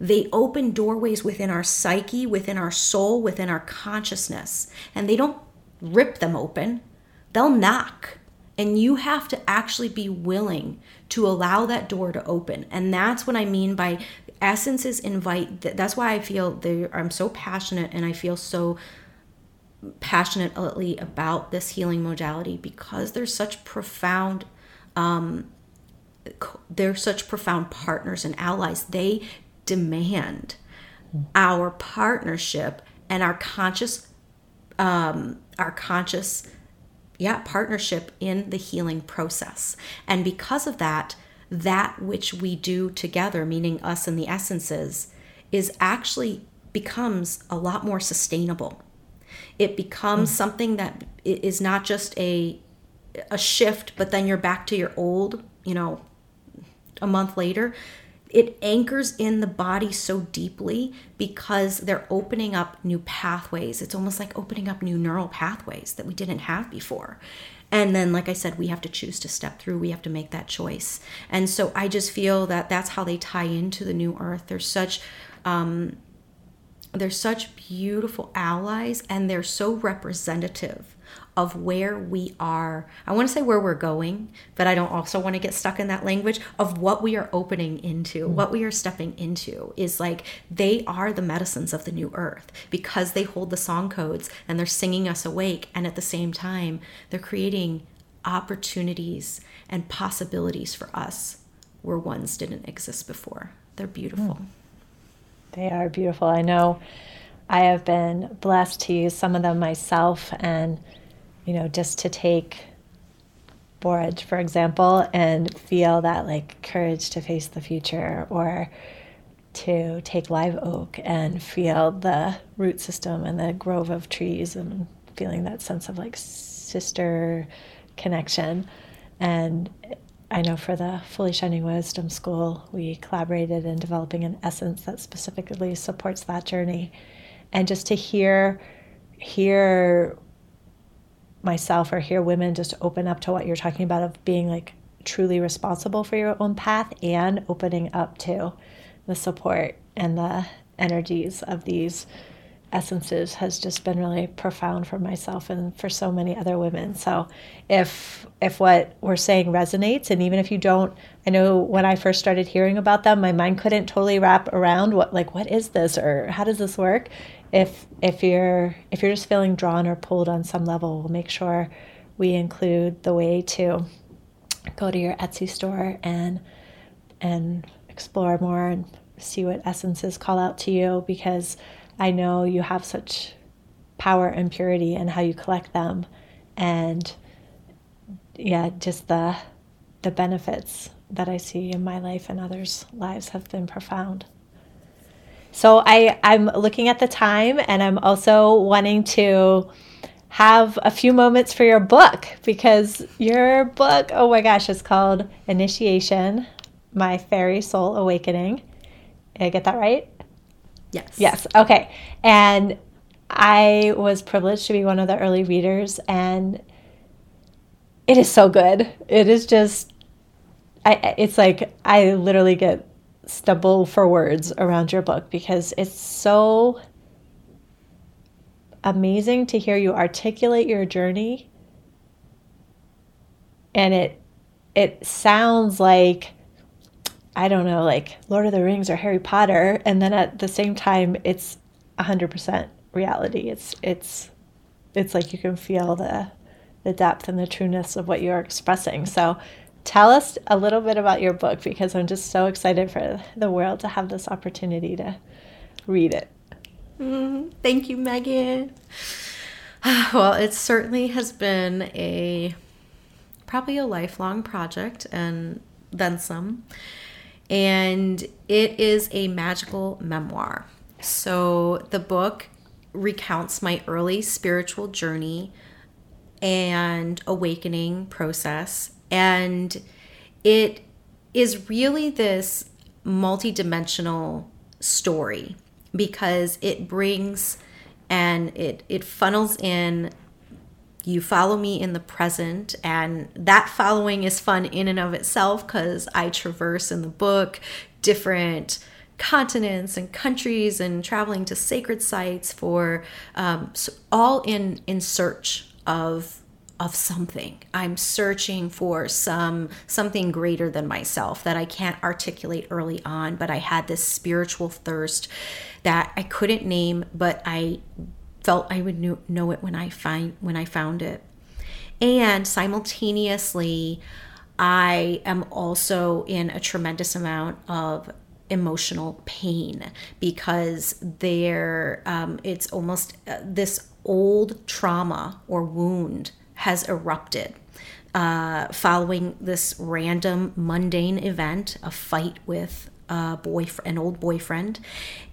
They open doorways within our psyche, within our soul, within our consciousness, and they don't rip them open. They'll knock. And you have to actually be willing to allow that door to open. And that's what I mean by essences invite. That's why I feel I'm so passionate and I feel so passionately about this healing modality because there's such profound um, they're such profound partners and allies they demand our partnership and our conscious um, our conscious yeah partnership in the healing process and because of that that which we do together meaning us and the essences is actually becomes a lot more sustainable it becomes mm. something that is not just a a shift, but then you're back to your old, you know, a month later. It anchors in the body so deeply because they're opening up new pathways. It's almost like opening up new neural pathways that we didn't have before. And then, like I said, we have to choose to step through. We have to make that choice. And so I just feel that that's how they tie into the new earth. There's such um, they're such beautiful allies and they're so representative of where we are. I want to say where we're going, but I don't also want to get stuck in that language of what we are opening into, mm what we are stepping into is like they are the medicines of the new earth because they hold the song codes and they're singing us awake. And at the same time, they're creating opportunities and possibilities for us where ones didn't exist before. They're beautiful. Mm. They are beautiful. I know I have been blessed to use some of them myself and, you know, just to take borage, for example, and feel that like courage to face the future or to take live oak and feel the root system and the grove of trees and feeling that sense of like sister connection. And I know for the Fully Shining Wisdom School, we collaborated in developing an essence that specifically supports that journey. And just to hear, hear myself or hear women just open up to what you're talking about of being like truly responsible for your own path and opening up to the support and the energies of these essences has just been really profound for myself and for so many other women. So if if what we're saying resonates and even if you don't I know when I first started hearing about them my mind couldn't totally wrap around what like what is this or how does this work? If if you're if you're just feeling drawn or pulled on some level, we'll make sure we include the way to go to your Etsy store and and explore more and see what essences call out to you because I know you have such power and purity in how you collect them and yeah just the the benefits that I see in my life and others' lives have been profound. So I I'm looking at the time and I'm also wanting to have a few moments for your book because your book, oh my gosh, is called Initiation My Faery Soul Awakening. Did I get that right? Yes. Yes. Okay. And I was privileged to be one of the early readers, and it is so good. It is just, I. It's like I literally get stumble for words around your book because it's so amazing to hear you articulate your journey, and it it sounds like I don't know, like Lord of the Rings or Harry Potter, and then at the same time, it's hundred percent reality. It's it's it's like you can feel the the depth and the trueness of what you're expressing. So tell us a little bit about your book because I'm just so excited for the world to have this opportunity to read it. Mm, thank you, Meghan. Well, it certainly has been a probably a lifelong project and then some. And it is a magical memoir. So the book recounts my early spiritual journey and awakening process. And it is really this multidimensional story because it brings and it, it funnels in you follow me in the present and that following is fun in and of itself because i traverse in the book different continents and countries and traveling to sacred sites for um, so all in in search of of something. I'm searching for some something greater than myself that i can't articulate early on but i had this spiritual thirst that i couldn't name but i felt i would know, know it when i find when i found it. And simultaneously i am also in a tremendous amount of emotional pain because there um, it's almost uh, this old trauma or wound has erupted uh, following this random mundane event a fight with a boyfriend an old boyfriend.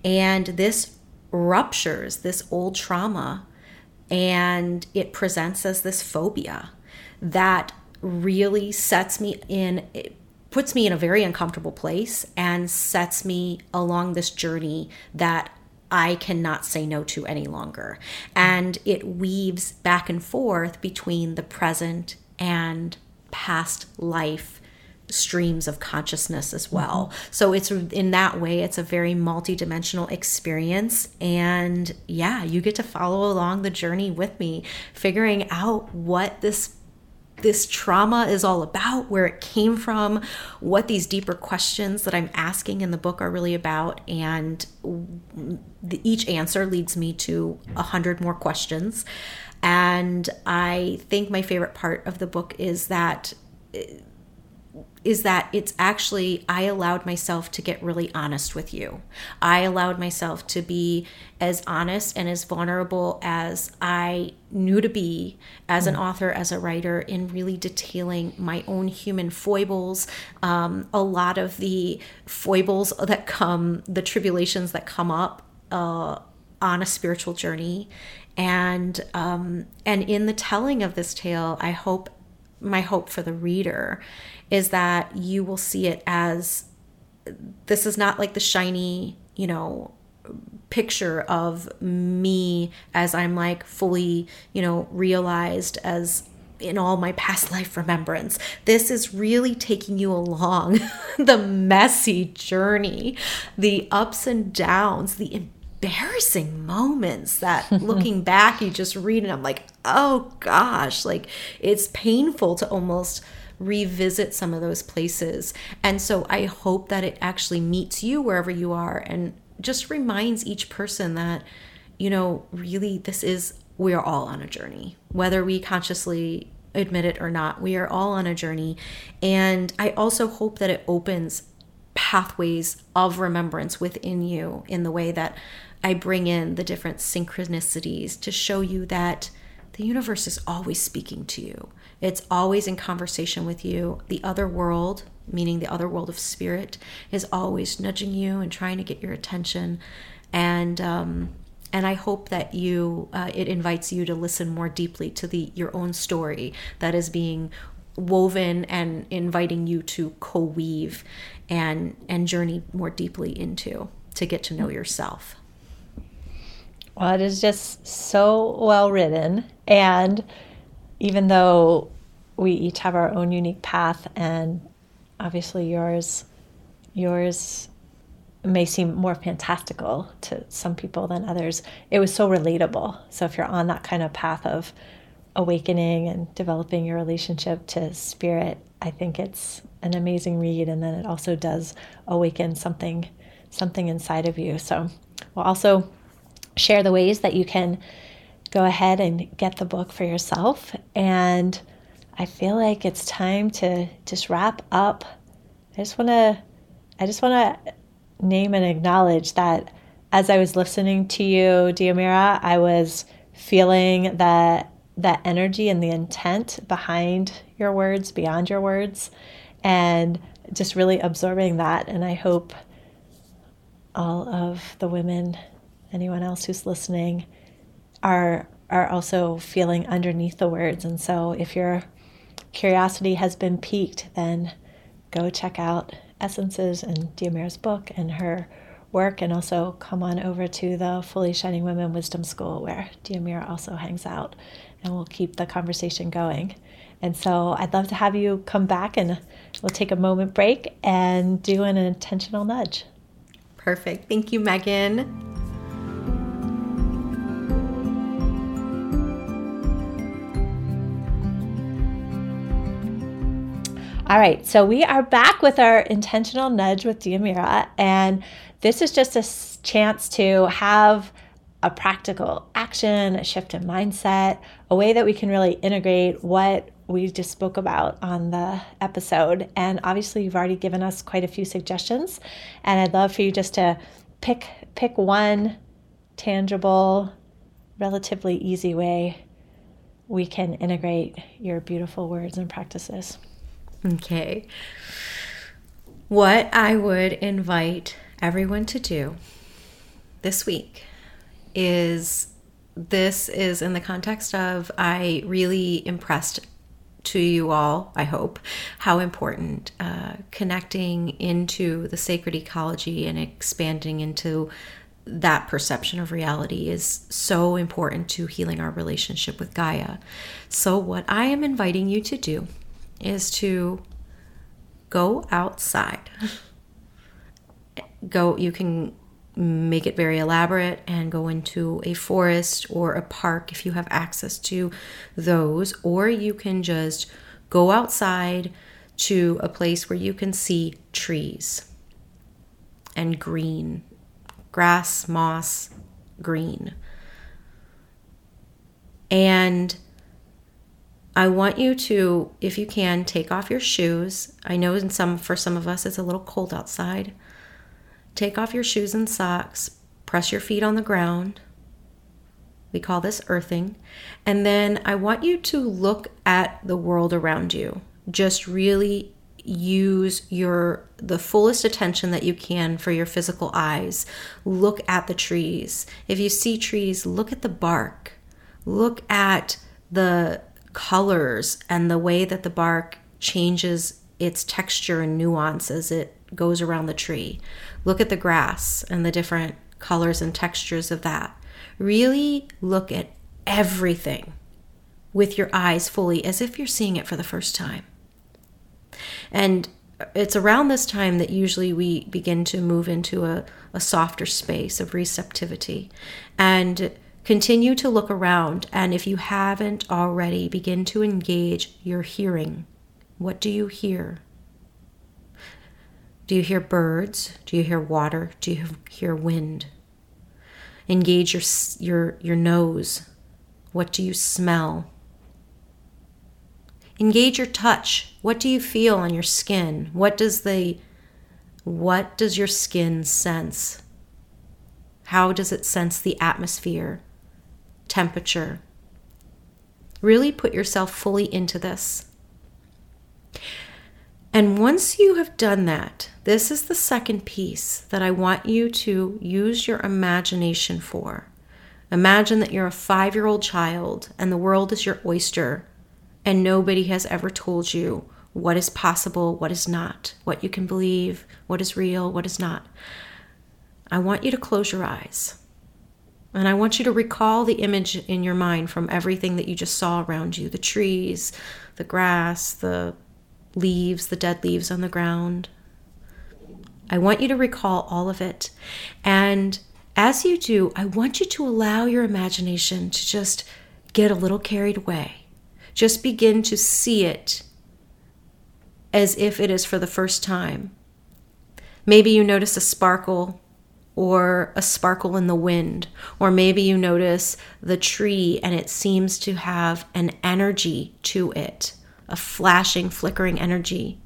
And this ruptures this old trauma and it presents as this phobia that really sets me in puts me in a very uncomfortable place and sets me along this journey that I cannot say no to any longer. And it weaves back and forth between the present and past life streams of consciousness as well. Mm-hmm. So it's in that way it's a very multidimensional experience and yeah, you get to follow along the journey with me figuring out what this this trauma is all about, where it came from, what these deeper questions that I'm asking in the book are really about. And each answer leads me to a hundred more questions. And I think my favorite part of the book is that is that it's actually I allowed myself to get really honest with you. I allowed myself to be as honest and as vulnerable as I knew to be as an mm. author, as a writer, in really detailing my own human foibles, um, a lot of the foibles that come, the tribulations that come up uh, on a spiritual journey. And um, and in the telling of this tale, I hope my hope for the reader is that you will see it as this is not like the shiny, you know, picture of me as I'm like fully, you know, realized as in all my past life remembrance. This is really taking you along the messy journey, the ups and downs, the embarrassing moments that looking back, you just read and I'm like, oh gosh, like it's painful to almost revisit some of those places. And so I hope that it actually meets you wherever you are and just reminds each person that, you know, really this is, we are all on a journey, whether we consciously admit it or not. We are all on a journey. And I also hope that it opens pathways of remembrance within you in the way that I bring in the different synchronicities to show you that the universe is always speaking to you. It's always in conversation with you. The other world, meaning the other world of spirit, is always nudging you and trying to get your attention. And um, and I hope that you uh, it invites you to listen more deeply to the your own story that is being woven and inviting you to co-weave and and journey more deeply into to get to know yourself. Well, it is just so well written and even though we each have our own unique path and obviously yours yours may seem more fantastical to some people than others it was so relatable. So if you're on that kind of path of awakening and developing your relationship to spirit i think it's an amazing read and then it also does awaken something something inside of you. So we'll also share the ways that you can go ahead and get the book for yourself and I feel like it's time to just wrap up. I just want to I just want to name and acknowledge that as I was listening to you, Diomira, I was feeling that that energy and the intent behind your words, beyond your words, and just really absorbing that. And I hope all of the women, anyone else who's listening, are are also feeling underneath the words. And so if your curiosity has been piqued, then go check out Essences and Diomira's book and her work, and also come on over to the Fully Shining Women Wisdom School where Diomira also hangs out, and we'll keep the conversation going. And so I'd love to have you come back and we'll take a moment break and do an intentional nudge. Perfect. Thank you, Meghan. All right, so we are back with our intentional nudge with Diomira, and this is just a chance to have a practical action, a shift in mindset, a way that we can really integrate what we just spoke about on the episode. And obviously, you've already given us quite a few suggestions, and I'd love for you just to pick pick one tangible, relatively easy way we can integrate your beautiful words and practices. Okay. What I would invite everyone to do this week is this is in the context of I really impressed to you all, I hope, how important uh, connecting into the sacred ecology and expanding into that perception of reality is so important to healing our relationship with Gaia. So, what I am inviting you to do is to go outside. go, you can make it very elaborate and go into a forest or a park if you have access to those, or you can just go outside to a place where you can see trees and green, grass, moss, green. And I want you to, if you can, take off your shoes. I know in some for some of us it's a little cold outside. Take off your shoes and socks. Press your feet on the ground. We call this earthing. And then I want you to look at the world around you. Just really use your the fullest attention that you can for your physical eyes. Look at the trees. If you see trees, look at the bark. Look at the colors and the way that the bark changes its texture and nuance as it goes around the tree. Look at the grass and the different colors and textures of that. Really look at everything with your eyes fully as if you're seeing it for the first time. And it's around this time that usually we begin to move into a, a softer space of receptivity. And Continue to look around, and if you haven't already, begin to engage your hearing. What do you hear? Do you hear birds? Do you hear water? Do you hear wind? Engage your, your, your nose. What do you smell? Engage your touch. What do you feel on your skin? What does the what does your skin sense? How does it sense the atmosphere? Temperature. Really put yourself fully into this. And once you have done that, this is the second piece that I want you to use your imagination for. Imagine that you're a five year old child and the world is your oyster, and nobody has ever told you what is possible, what is not, what you can believe, what is real, what is not. I want you to close your eyes. And I want you to recall the image in your mind from everything that you just saw around you the trees, the grass, the leaves, the dead leaves on the ground. I want you to recall all of it. And as you do, I want you to allow your imagination to just get a little carried away. Just begin to see it as if it is for the first time. Maybe you notice a sparkle or a sparkle in the wind, or maybe you notice the tree and it seems to have an energy to it, a flashing, flickering energy.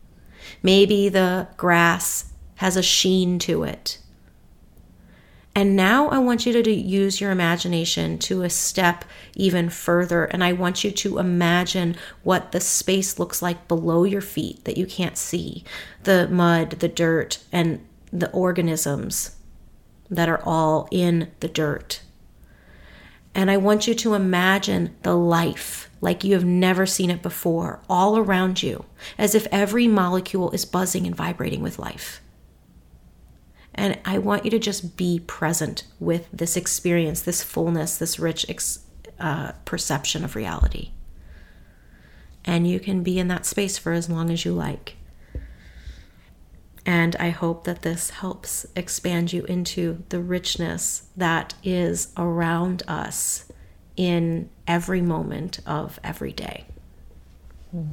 Maybe the grass has a sheen to it. And now I want you to use your imagination to a step even further. And I want you to imagine what the space looks like below your feet that you can't see the mud, the dirt, and the organisms that are all in the dirt. And I want you to imagine the life like you have never seen it before, all around you, as if every molecule is buzzing and vibrating with life. And I want you to just be present with this experience, this fullness, this rich ex- uh, perception of reality. And you can be in that space for as long as you like. And I hope that this helps expand you into the richness that is around us in every moment of every day. Hmm.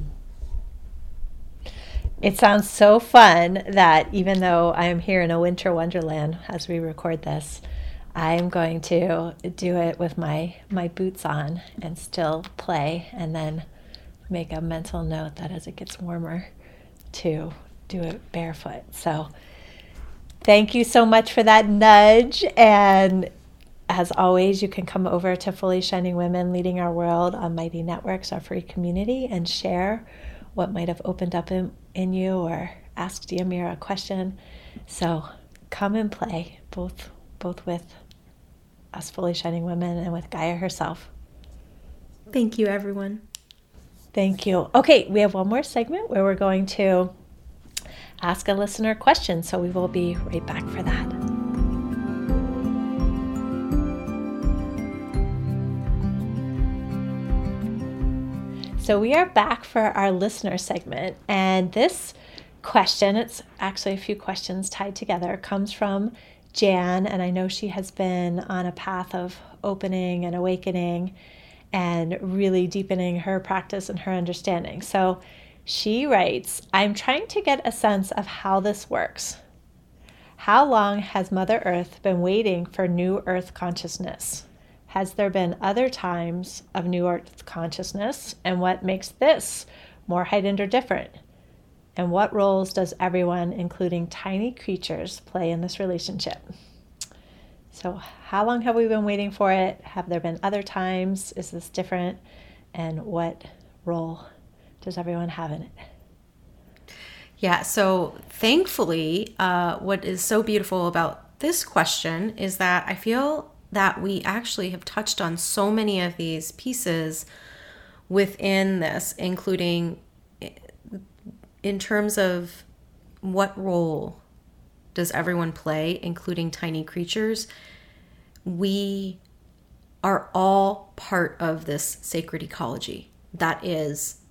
It sounds so fun that even though I am here in a winter wonderland as we record this, I'm going to do it with my, my boots on and still play, and then make a mental note that as it gets warmer, to do it barefoot. So thank you so much for that nudge. And as always, you can come over to Fully Shining Women Leading Our World on Mighty Networks, our free community, and share what might have opened up in, in you or ask Diomira a question. So come and play, both both with us Fully Shining Women and with Gaia herself. Thank you, everyone. Thank you. Okay, we have one more segment where we're going to ask a listener question. So we will be right back for that. So we are back for our listener segment. And this question, it's actually a few questions tied together, comes from Jan. And I know she has been on a path of opening and awakening and really deepening her practice and her understanding. So she writes, I'm trying to get a sense of how this works. How long has Mother Earth been waiting for New Earth consciousness? Has there been other times of New Earth consciousness? And what makes this more heightened or different? And what roles does everyone, including tiny creatures, play in this relationship? So, how long have we been waiting for it? Have there been other times? Is this different? And what role does everyone have in it? Yeah, so thankfully, uh, what is so beautiful about this question is that I feel that we actually have touched on so many of these pieces within this, including in terms of what role does everyone play, including tiny creatures. We are all part of this sacred ecology that is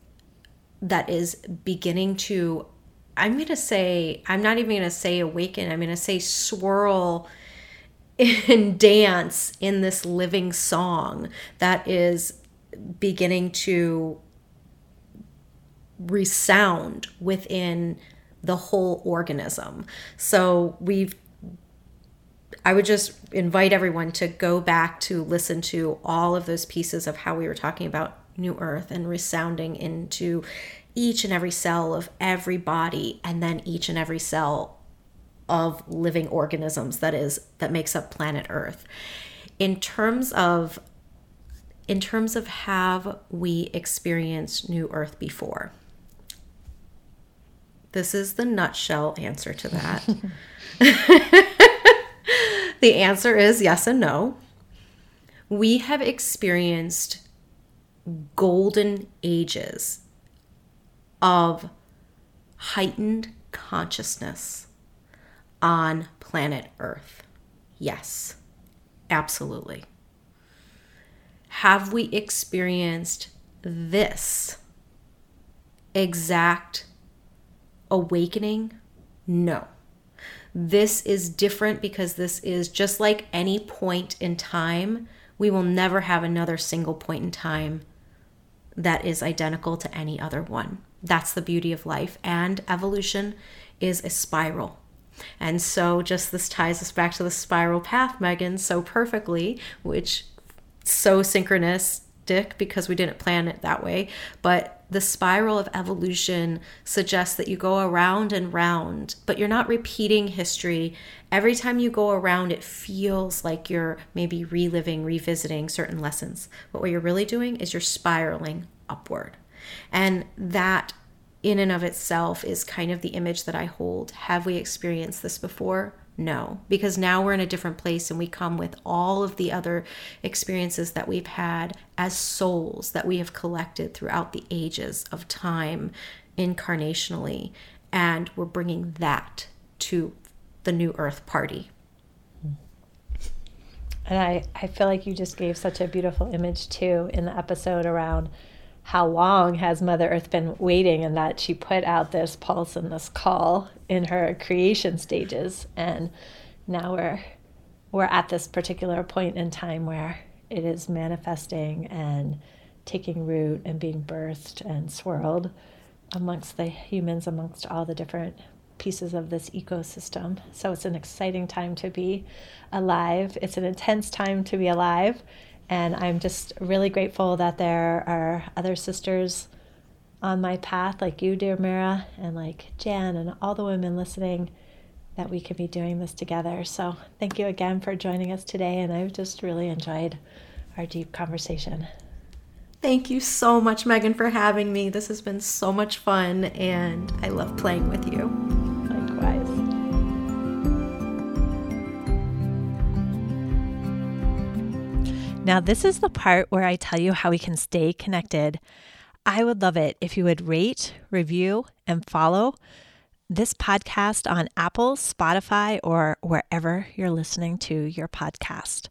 that is beginning to i'm going to say i'm not even going to say awaken i'm going to say swirl and dance in this living song that is beginning to resound within the whole organism. So we've I would just invite everyone to go back to listen to all of those pieces of how we were talking about new earth and resounding into each and every cell of every body and then each and every cell of living organisms that is that makes up planet earth. In terms of in terms of have we experienced new earth before? This is the nutshell answer to that. The answer is yes and no. We have experienced golden ages of heightened consciousness on planet Earth. Yes, absolutely. Have we experienced this exact awakening? No. This is different because this is just like any point in time. We will never have another single point in time that is identical to any other one. That's the beauty of life. And evolution is a spiral. And so, just this ties us back to the spiral path, Meghan, so perfectly, which so synchronistic because we didn't plan it that way. But the spiral of evolution suggests that you go around and round, but you're not repeating history. Every time you go around, it feels like you're maybe reliving, revisiting certain lessons. But what you're really doing is you're spiraling upward. And that, in and of itself, is kind of the image that I hold. Have we experienced this before? No, because now we're in a different place and we come with all of the other experiences that we've had as souls that we have collected throughout the ages of time incarnationally. And we're bringing that to the new earth party. And I, I feel like you just gave such a beautiful image too in the episode around how long has Mother Earth been waiting and that she put out this pulse and this call in her creation stages. And now we're we're at this particular point in time where it is manifesting and taking root and being birthed and swirled amongst the humans, amongst all the different pieces of this ecosystem. So it's an exciting time to be alive. It's an intense time to be alive. And I'm just really grateful that there are other sisters on my path, like you, Diomira, and like Jan, and all the women listening, that we can be doing this together. So thank you again for joining us today. And I've just really enjoyed our deep conversation. Thank you so much, Meghan, for having me. This has been so much fun, and I love playing with you. Now, this is the part where I tell you how we can stay connected. I would love it if you would rate, review, and follow this podcast on Apple, Spotify, or wherever you're listening to your podcast.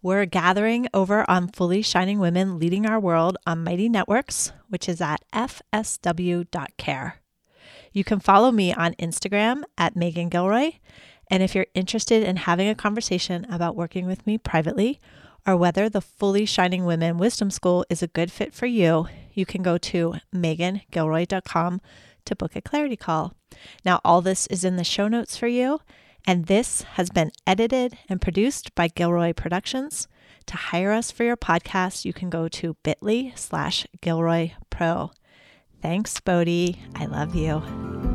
We're gathering over on Fully Shining Women Leading Our World on Mighty Networks, which is at fsw.care. You can follow me on Instagram at Meghan Gilroy. And if you're interested in having a conversation about working with me privately, or whether the Fully Shining Women Wisdom School is a good fit for you, you can go to meghangilroy.com to book a clarity call. Now, all this is in the show notes for you, and this has been edited and produced by Gilroy Productions. To hire us for your podcast, you can go to bit.ly slash Gilroy Pro. Thanks, Bodhi. I love you.